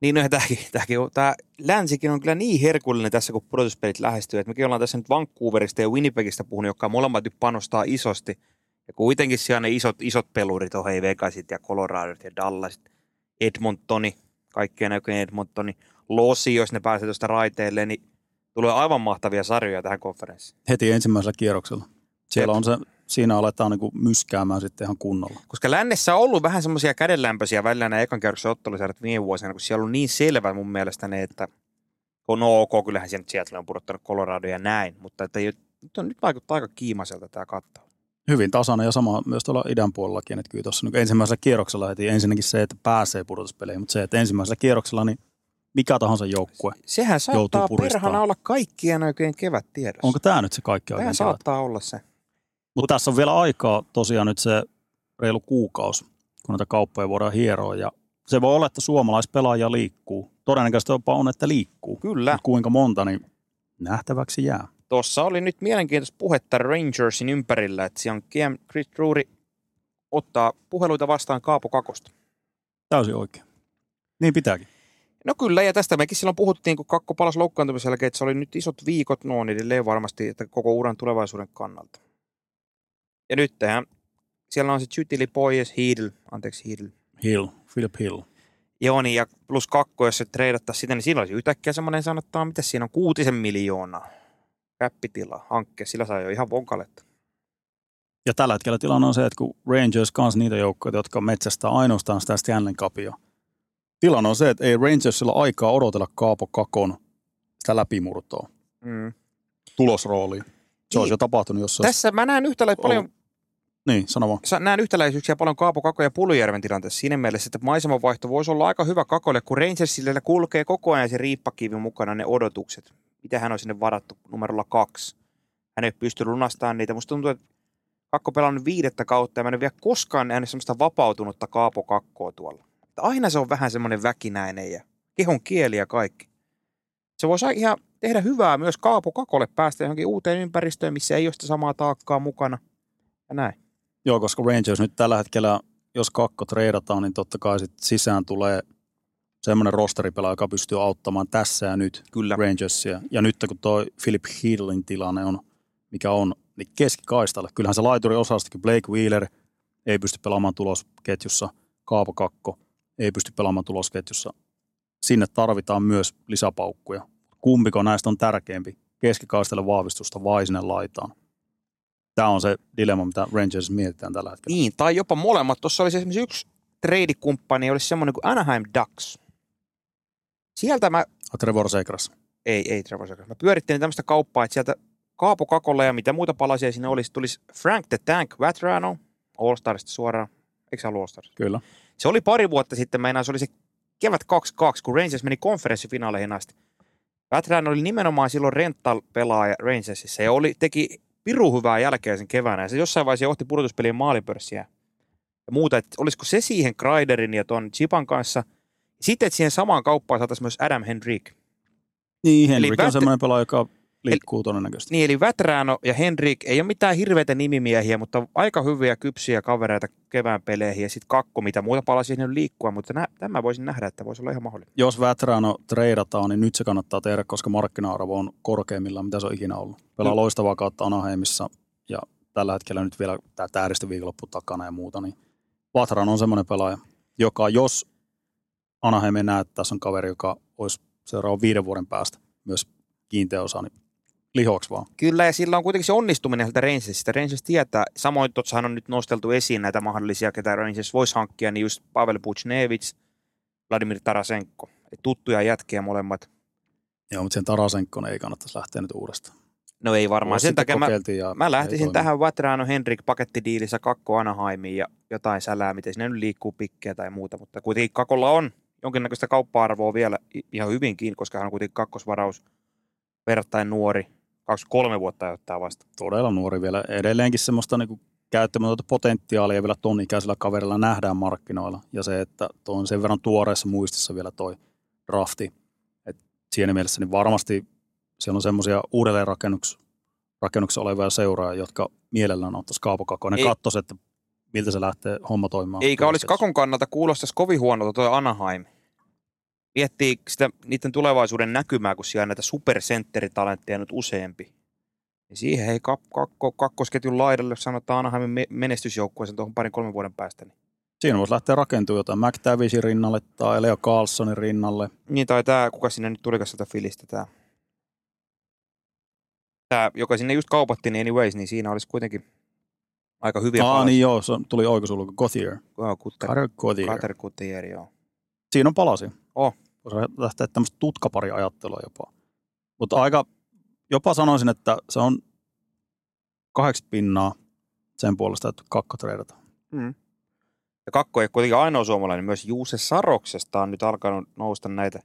Niin no, tämäkin, tämäkin on, tämä länsikin on kyllä niin herkullinen tässä, kun pudotuspelit lähestyy. Että mekin ollaan tässä nyt Vancouverista ja Winnipegistä puhunut, jotka molemmat nyt panostaa isosti. Ja kuitenkin siellä ne isot, isot pelurit on, hei Vegasit ja Coloradot ja Dallasit, Edmontoni, kaikkien näköinen Edmontoni, Losi, jos ne pääsee tuosta raiteille, niin tulee aivan mahtavia sarjoja tähän konferenssiin. Heti ensimmäisellä kierroksella. Siellä Jep. on se, siinä aletaan niin kuin myskäämään sitten ihan kunnolla. Koska lännessä on ollut vähän semmoisia kädenlämpöisiä välillä nämä ekan kierroksen ottelusarjat viime vuosina, kun siellä on niin selvä mun mielestä ne, että no ok, kyllähän siellä Seattle on pudottanut Colorado ja näin, mutta että ei, nyt, on, nyt vaikuttaa aika kiimaiselta tämä kattaus. Hyvin tasainen ja sama myös tuolla idän puolellakin, että kyllä tuossa niin ensimmäisellä kierroksella heti ensinnäkin se, että pääsee pudotuspeleihin, mutta se, että ensimmäisellä kierroksella niin mikä tahansa joukkue. Sehän Joutuu saattaa perhana olla kaikkien oikein kevät tiedossa. Onko tämä nyt se kaikki Tämä oikein kevät? saattaa olla se. Mutta tässä on vielä aikaa tosiaan nyt se reilu kuukausi, kun näitä kauppoja voidaan hieroa. Ja se voi olla, että suomalaispelaajia liikkuu. Todennäköisesti jopa on, että liikkuu. Kyllä. Mut Kuinka monta, niin nähtäväksi jää. Tuossa oli nyt mielenkiintoista puhetta Rangersin ympärillä, että siellä on GM Chris Drury ottaa puheluita vastaan Kaapo Kakosta. Täysin oikein. Niin pitääkin. No kyllä, ja tästä mekin silloin puhuttiin, kun Kakko palasi loukkaantumisen jälkeen, että se oli nyt isot viikot, no on edelleen varmasti, että koko uran tulevaisuuden kannalta. Ja nyt tähän, siellä on se Chytili Poyes Hiidl, anteeksi Hiidl. Hill, Philip Hill. Joo, niin, ja plus kakko, jos se treidattaisiin sitä, niin siinä olisi yhtäkkiä semmoinen sanottaa, mitä siinä on, kuutisen miljoonaa käppitila hankke, sillä saa jo ihan vonkaletta. Ja tällä hetkellä tilanne on se, että kun Rangers kanssa niitä joukkoja, jotka metsästää ainoastaan sitä Stanley Cupia. Tilanne on se, että ei Rangersilla aikaa odotella Kaapo Kakon sitä läpimurtoa Mm. tulosrooliin. Se olisi Niin. jo tapahtunut, jos se olisi... Tässä mä näen yhtälä paljon Niin, sano vaan. Sä- näen yhtäläisyyksiä paljon Kaapo Kako ja Pulujärven tilanteessa siinä mielessä, että maisemanvaihto voisi olla aika hyvä Kakolle, kun Rangersillä kulkee koko ajan se riippakivi mukana ne odotukset. Mitä hän on sinne varattu numerolla kaksi. Hän ei pysty lunastamaan niitä. Musta tuntuu, että Kakko pelannut viidettä kautta ja mä en vielä koskaan nähnyt semmoista vapautunutta Kaapo Kakkoa tuolla. Että aina se on vähän semmoinen väkinäinen ja kehon kieli ja kaikki. Se voisi ihan tehdä hyvää myös Kaapo Kakolle päästä johonkin uuteen ympäristöön, missä ei ole sitä samaa taakkaa mukana. Ja näin. Joo, koska Rangers nyt tällä hetkellä, jos kakko treidataan, niin totta kai sit sisään tulee semmoinen rosteripelaaja, joka pystyy auttamaan tässä ja nyt Kyllä. Rangersia. Ja nyt kun toi Philip Hillin tilanne on, mikä on, niin keskikaistalle. Kyllähän se laituri osastakin Blake Wheeler ei pysty pelaamaan tulosketjussa, Kaapo Kakko ei pysty pelaamaan tulosketjussa. Sinne tarvitaan myös lisäpaukkuja. Kumpiko näistä on tärkeämpi, keskikaistalle vahvistusta vai sinne laitaan? Tämä on se dilemma, mitä Rangers mietitään tällä hetkellä. Niin, tai jopa molemmat. Tuossa olisi esimerkiksi yksi treidikumppani, olisi semmoinen kuin Anaheim Ducks. Sieltä mä, Trevor Segras. ei, ei Trevor Zegras. mä pyörittelin tämmöistä kauppaa, että sieltä Kaapo Kakolla ja mitä muuta palasia siinä olisi, tulisi Frank the Tank Vatrano, All Starsista suoraan. Eikö se ollut All Stars? Kyllä. Se oli pari vuotta sitten, meinaan se oli se kevät 22, kun Rangers meni konferenssifinaaleihin asti. Vatrano oli nimenomaan silloin rental-pelaaja Rangersissa ja oli, teki piru hyvää jälkeä sen keväänä. Ja se jossain vaiheessa johti pudotuspelien maalipörssiä ja muuta. Että olisiko se siihen Kreiderin ja ton Chipan kanssa. Sitten, että siihen samaan kauppaan saataisiin myös Adam Henrik. Niin, Eli Henrik on semmoinen pelaaja, joka liikkuu todennäköisesti. Niin, eli Vetrano ja Henrik ei ole mitään hirveitä nimimiehiä, mutta aika hyviä kypsiä kavereita kevään peleihin. Ja sitten kakko, mitä muuta palasia sinne liikkua, mutta nä- tämä voisin nähdä, että voisi olla ihan mahdollinen. Jos Vetrano treidataan, niin nyt se kannattaa tehdä, koska markkina-arvo on korkeimmillaan, mitä se on ikinä ollut. Pelaa Mm. loistavaa kautta Anaheimissa ja tällä hetkellä nyt vielä tämä tääristö viikonloppu takana ja muuta, niin Vatran on semmoinen pelaaja, joka jos Anaheim ei näe, että tässä on kaveri, joka olisi seuraavan viiden vuoden päästä myös kiinteä osa, niin lihoksi vaan. Kyllä, ja sillä on kuitenkin se onnistuminen sieltä Rangersista. Rangers tietää, samoin tuossahan on nyt nosteltu esiin näitä mahdollisia, ketä Rangers voisi hankkia, niin just Pavel Buchnevich, Vladimir Tarasenko. Et tuttuja jätkiä molemmat. Joo, mutta sen Tarasenkon ei kannattaisi lähteä nyt uudestaan. No ei varmaan. Vuosi Sen takia mä, mä lähtisin tähän Vatrano Henrik pakettidiilissä kakko Anaheimiin ja jotain sälää, miten sinne nyt liikkuu pikkejä tai muuta. Mutta kuitenkin kakolla on jonkinnäköistä kauppa-arvoa vielä ihan hyvinkin, koska hän on kuitenkin kakkosvaraus verrattain nuori. 23 vuotta ottaa vasta. todella nuori vielä. Edelleenkin semmoista niinku käyttämätöntä potentiaalia vielä ton ikäisellä kaverilla nähdään markkinoilla. Ja se, että tuo on sen verran tuoreessa muistissa vielä toi drafti. Et siinä mielessä niin varmasti siellä on semmoisia uudelleenrakennuksessa rakennuksessa olevia seuraajia, jotka mielellään ottaisi Kaapo Kakko. Ne kattois, että miltä se lähtee homma toimimaan. Eikä olisi. Kakon kannalta kuulostaisi kovin huonolta tuo Anaheim. Miettii sitä niiden tulevaisuuden näkymää, kun siellä näitä supersentteritalentteja nyt useampi. Ja siihen ei kak- kakko, kakkosketjun laidalle, jos sanotaan Anaheimin me- menestysjoukkueeseen tuohon parin kolmen vuoden päästä. Niin, Siinä voisi lähteä rakentamaan jotain McTavishin rinnalle tai Leo Carlsonin rinnalle. niin tai tämä, kuka sinne nyt tulikas sieltä Filistä, tämä. Tämä, joka sinne just kaupattiin niin anyways, niin siinä olisi kuitenkin aika hyviä Aa, niin joo, se tuli oikosulku. Gothier. Joo, Kutter, Carter Gothier. Carter joo. Siinä on palasia. Oh. Lähteä tämmöistä tutkapariajattelua jopa. Mutta aika, jopa sanoisin, että se on kahdeksi pinnaa sen puolesta, että kakko treidataan. Mm. Ja kakko ei kuitenkin ainoa suomalainen. Myös Juuse Saroksesta on nyt alkanut nousta näitä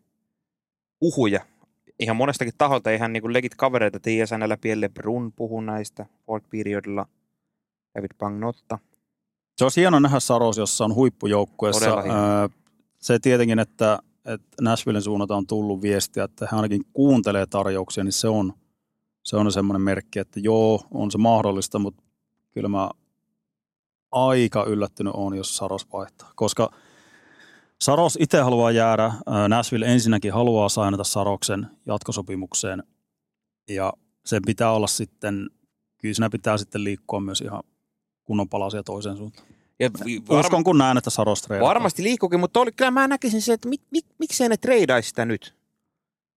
uhuja. Ihan monestakin taholta, ihan niin kuin legit kavereita. TSN läpi Lebrun puhu näistä. Ford Periodilla. David Pagnotta. Se olisi hieno nähdä Saros, jossa on huippujoukkueessa. Öö, se tietenkin, että, että Nashvillen suunnalta on tullut viestiä, että he ainakin kuuntelee tarjouksia, niin se on, se on semmoinen merkki, että joo, on se mahdollista, mutta kyllä mä aika yllättynyt on, jos Saros vaihtaa. Koska Saros itse haluaa jäädä, öö, Nashville ensinnäkin haluaa sainata Saroksen jatkosopimukseen ja sen pitää olla sitten, kyllä siinä pitää sitten liikkua myös ihan kunnon palasia toiseen suuntaan. Ja Uskon kun näen, että Saros treidataan. Varmasti liikkuukin, mutta oli, kyllä mä näkisin se, että mit, mit, miksei ne treidaisi sitä nyt.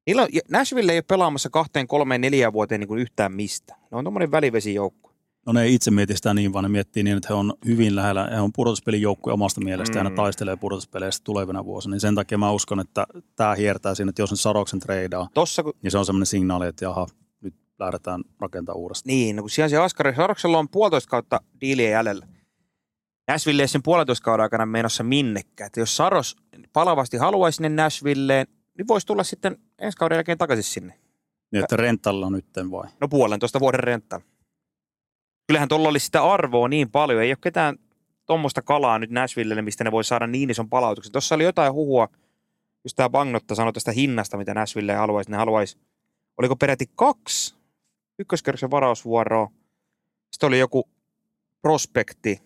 Niillä Nashville ei ole pelaamassa kahteen, kolmeen, neljään vuoteen niin kuin yhtään mistä. Ne on tommonen välivesijoukko. No ne ei itse mieti sitä niin, vaan ne miettii niin, että he on hyvin lähellä, he on pudotuspelin joukkue omasta mielestä mm. ja ne Mm. taistelee pudotuspeleistä tulevina vuosina. Niin sen takia mä uskon, että tämä hiertää siinä, että jos ne Saroksen treidaa, Tossa kun niin se on semmoinen signaali, että jaha, nyt lähdetään rakentamaan uudestaan. Niin, no kun siellä se Askari Saroksella on puolitoista kautta diiliä jäljellä. Nashville ei sen puolentoista kauden aikana menossa minnekään. Että jos Saros palavasti haluaisi sinne Nashvilleen, niin voisi tulla sitten ensi kauden jälkeen takaisin sinne. Niin, että rentalla nytten vai? No puolentoista vuoden renta. Kyllähän tuolla olisi sitä arvoa niin paljon. Ei ole ketään tuommoista kalaa nyt Nashvillelle, mistä ne voi saada niin ison palautuksen. Tuossa oli jotain huhua, just tämä Bagnotta sanoi tästä hinnasta, mitä Nashville haluaisi. Ne haluaisi, oliko peräti kaksi ykköskerroksen varausvuoroa. Sitten oli joku prospekti,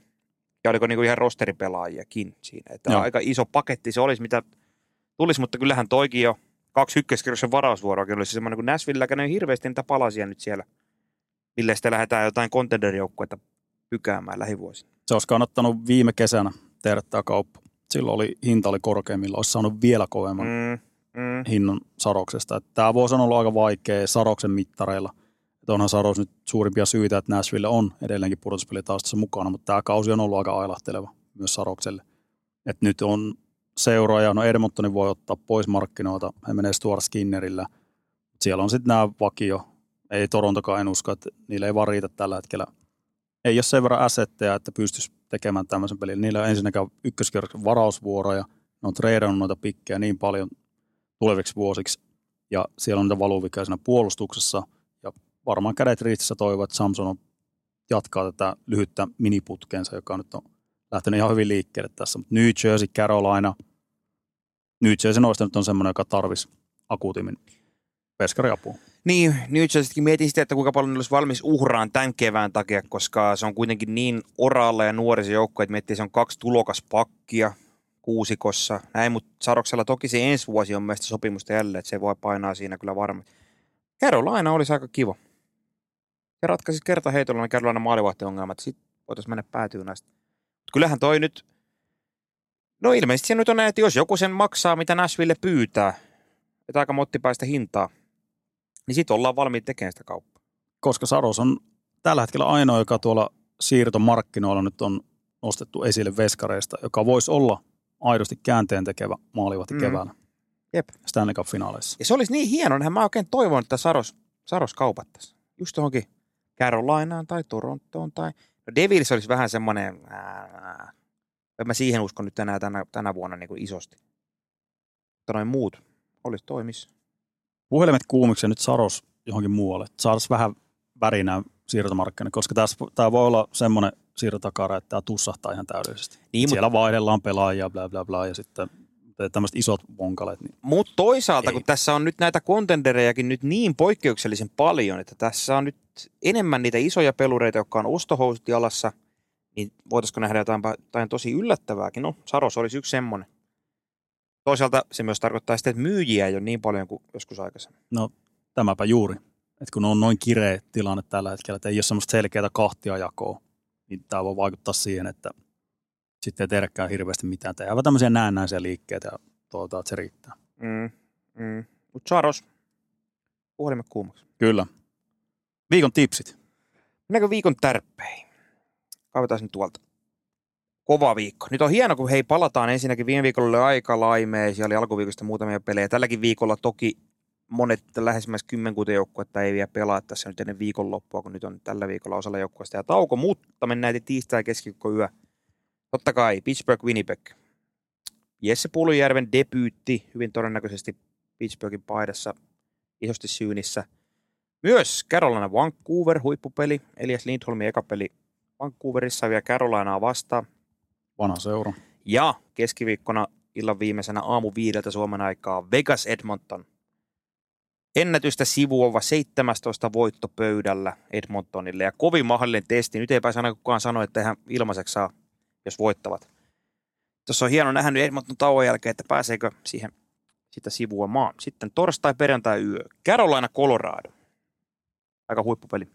ja oliko niinku ihan rosteripelaajiakin siinä. Että Joo. aika iso paketti se olisi, mitä tulisi, mutta kyllähän toikin jo kaksi ykköskerroksen varausvuoroa olisi semmoinen, kun Nashvilläkään ei ole hirveästi niitä palasia nyt siellä, millä sitten lähdetään jotain contender-joukkuetta pykäämään lähivuosina. Se olisi kannattanut viime kesänä tehdä tämä kauppa. Silloin oli, hinta oli korkeimmilla, olisi saanut vielä kovemman mm. Mm, mm. hinnan Saroksesta. Tämä vuosi on ollut aika vaikea Saroksen mittareilla. Että onhan Saros nyt suurimpia syitä, että Nashville on edelleenkin pudotuspelitaustassa mukana, mutta tämä kausi on ollut aika ailahteleva myös Sarokselle. Et nyt on seuraaja, no Edmontonin voi ottaa pois markkinoilta, he menee Stuart Skinnerillä. Siellä on sitten nämä vakio, ei Torontokaan en usko, että niillä ei vaan riitä tällä hetkellä. Ei ole sen verran assetteja, että pystyisi tekemään tämmöisen pelin. Niillä on ensinnäkään ykköskierroksen varausvuoroja, ne on treidannut noita pikkejä niin paljon tuleviksi vuosiksi, ja siellä on niitä valuvikoja siinä puolustuksessa, varmaan kädet ristissä toivoo, että Samson on, jatkaa tätä lyhyttä miniputkeensa, joka nyt on lähtenyt ihan hyvin liikkeelle tässä. Mutta New Jersey, Carolina, New Jersey noista nyt on semmoinen, joka tarvisi akuutimmin peskariapua. Niin, New Jerseykin mietin sitä, että kuinka paljon olisi valmis uhraan tämän kevään takia, koska se on kuitenkin niin oraalla ja nuori se joukko, että miettii, se on kaksi tulokaspakkia kuusikossa. Näin, mutta Saroksella toki se ensi vuosi on mielestäni sopimusta jälleen, että se voi painaa siinä kyllä varmasti. Carolina olisi aika kiva. Se ratkaisi kerta heitolla ne Carolina maalivahtiongelmat, sitten voitaisiin mennä päätyyn näistä. Mutta kyllähän toi nyt, no ilmeisesti se nyt on näin, että jos joku sen maksaa, mitä Nashville pyytää, että aika mottipäistä hintaa, niin sitten ollaan valmiit tekemään sitä kauppaa. koska Saros on tällä hetkellä ainoa, joka tuolla siirtomarkkinoilla nyt on nostettu esille veskareista, joka voisi olla aidosti käänteen tekevä maalivahti Mm. keväällä Jep. Stanley Cup-finaaleissa. Ja se olisi niin hieno, näinhän mä oikein toivon, että Saros, Saros kaupattaisiin. Just tuohonkin Carolinaan tai Torontoon tai... No Devils olisi vähän semmoinen... En mä siihen uskon nyt enää tänä, tänä vuonna niin kuin isosti. Mutta noin muut olisi toimis. Puhelimet kuumiksi ja nyt Saros johonkin muualle. Saros vähän värinää siirtomarkkinoille, koska tässä, tämä voi olla semmoinen siirtotakareittää tussahtaa ihan täydellisesti. Niin, Siellä vaihdellaan pelaajia, bla bla bla, ja sitten tämmöiset isot vonkaleet. Niin Mutta toisaalta, Ei. kun tässä on nyt näitä kontenderejakin nyt niin poikkeuksellisen paljon, että tässä on nyt enemmän niitä isoja pelureita, jotka on ostohousut jalassa, niin voitaisiko nähdä jotain, jotain tosi yllättävääkin? No, Saros olisi yksi semmoinen. Toisaalta se myös tarkoittaa sitä, että myyjiä ei ole niin paljon kuin joskus aikaisemmin. no tämäpä juuri. Että kun on noin kireä tilanne tällä hetkellä, että ei ole semmoista selkeää kahtia jakoa, niin tämä voi vaikuttaa siihen, että sitten ei tehdäkään hirveästi mitään. Tehdään tämmöisiä näennäisiä liikkeitä ja toivotaan, että se riittää. Mm, mm. Mutta Saros, puhelimet kuumaksi. Kyllä. Viikon tipsit. Mennäänkö viikon tärppeihin? Kaivetaan nyt tuolta. Kova viikko. Nyt on hieno, kun hei palataan ensinnäkin viime viikolla oli aika laimea. Siellä oli alkuviikosta muutamia pelejä. Tälläkin viikolla toki monet lähemmäs kymmenkunta joukkuetta ei vielä pelaa tässä nyt ennen viikonloppua, kun nyt on tällä viikolla osalla joukkueesta ja tauko, mutta mennään tiistai keskiviikko yö. Totta kai Pittsburgh Winnipeg. Jesse Pulujärven debyytti hyvin todennäköisesti Pittsburghin paidassa isosti syynissä. Myös Carolina Vancouver huippupeli, Elias Lindholmin eka peli Vancouverissa vielä Carolinaa vastaan. Vanha seura. Ja keskiviikkona illan viimeisenä aamu viideltä Suomen aikaa Vegas Edmonton. Ennätystä sivuava 17 voitto pöydällä Edmontonille ja kovin mahdollinen testi. Nyt ei pääse aina kukaan sanoa, että ihan ilmaiseksi saa, jos voittavat. Tuossa on hieno nähdä nyt Edmonton tauon jälkeen, että pääseekö siihen sitä sivuamaan. Sitten torstai, perjantai, yö. Carolina, Colorado. Aika huippupeli.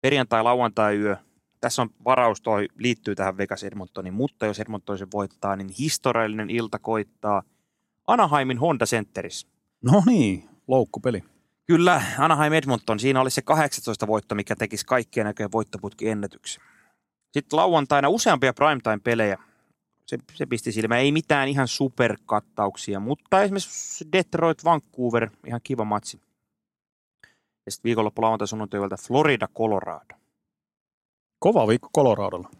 Perjantai, lauantai, yö. Tässä on varaus, toi liittyy tähän Vegas Edmontoniin, mutta jos Edmonton se voittaa, niin historiallinen ilta koittaa Anaheimin Honda Centerissä. No niin, loukkupeli. Kyllä, Anaheim Edmonton, siinä oli se 18 voitto, mikä tekisi kaikkien näköjen voittoputki ennätyksiä. Sitten lauantaina useampia primetime-pelejä. Se, se pisti silmään. Ei mitään ihan superkattauksia, mutta esimerkiksi Detroit Vancouver, ihan kiva matsi. Ja sitten viikonloppu lauantai sunnuntai yöltä Florida Colorado. Kova viikko Coloradolla.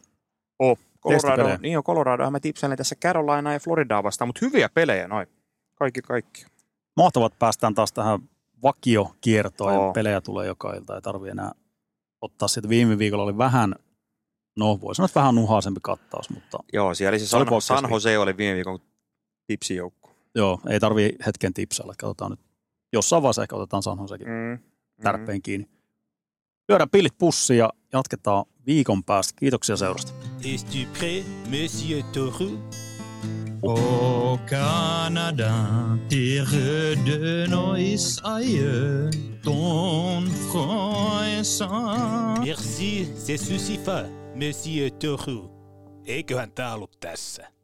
Oh, Colorado, niin on Colorado. Mä tipsailen tässä Carolinaa ja Floridaa vastaan, mutta hyviä pelejä noin. Kaikki kaikki. Mahtavat päästään taas tähän vakiokiertoon Oo. ja pelejä tulee joka ilta. Ei tarvi enää ottaa sitä. Viime viikolla oli vähän, no voi sanoa, että vähän nuhaisempi kattaus, mutta Joo, siellä se San. San Jose oli viime viikon tipsijoukko. joo, ei tarvi hetken tipsailla. Katsotaan nyt. Jossain vaiheessa ehkä otetaan San Josekin Mm. Tärpeen kiinni. Lyödään pillit pussiin ja jatketaan viikon päästä. Kiitoksia seurasta. Es-tu prêt, monsieur Toru Au Canada, terre de nos aïeux, ton front est sans. Merci, c'est suffisant, monsieur Toru. Eiköhän tää ollut tässä.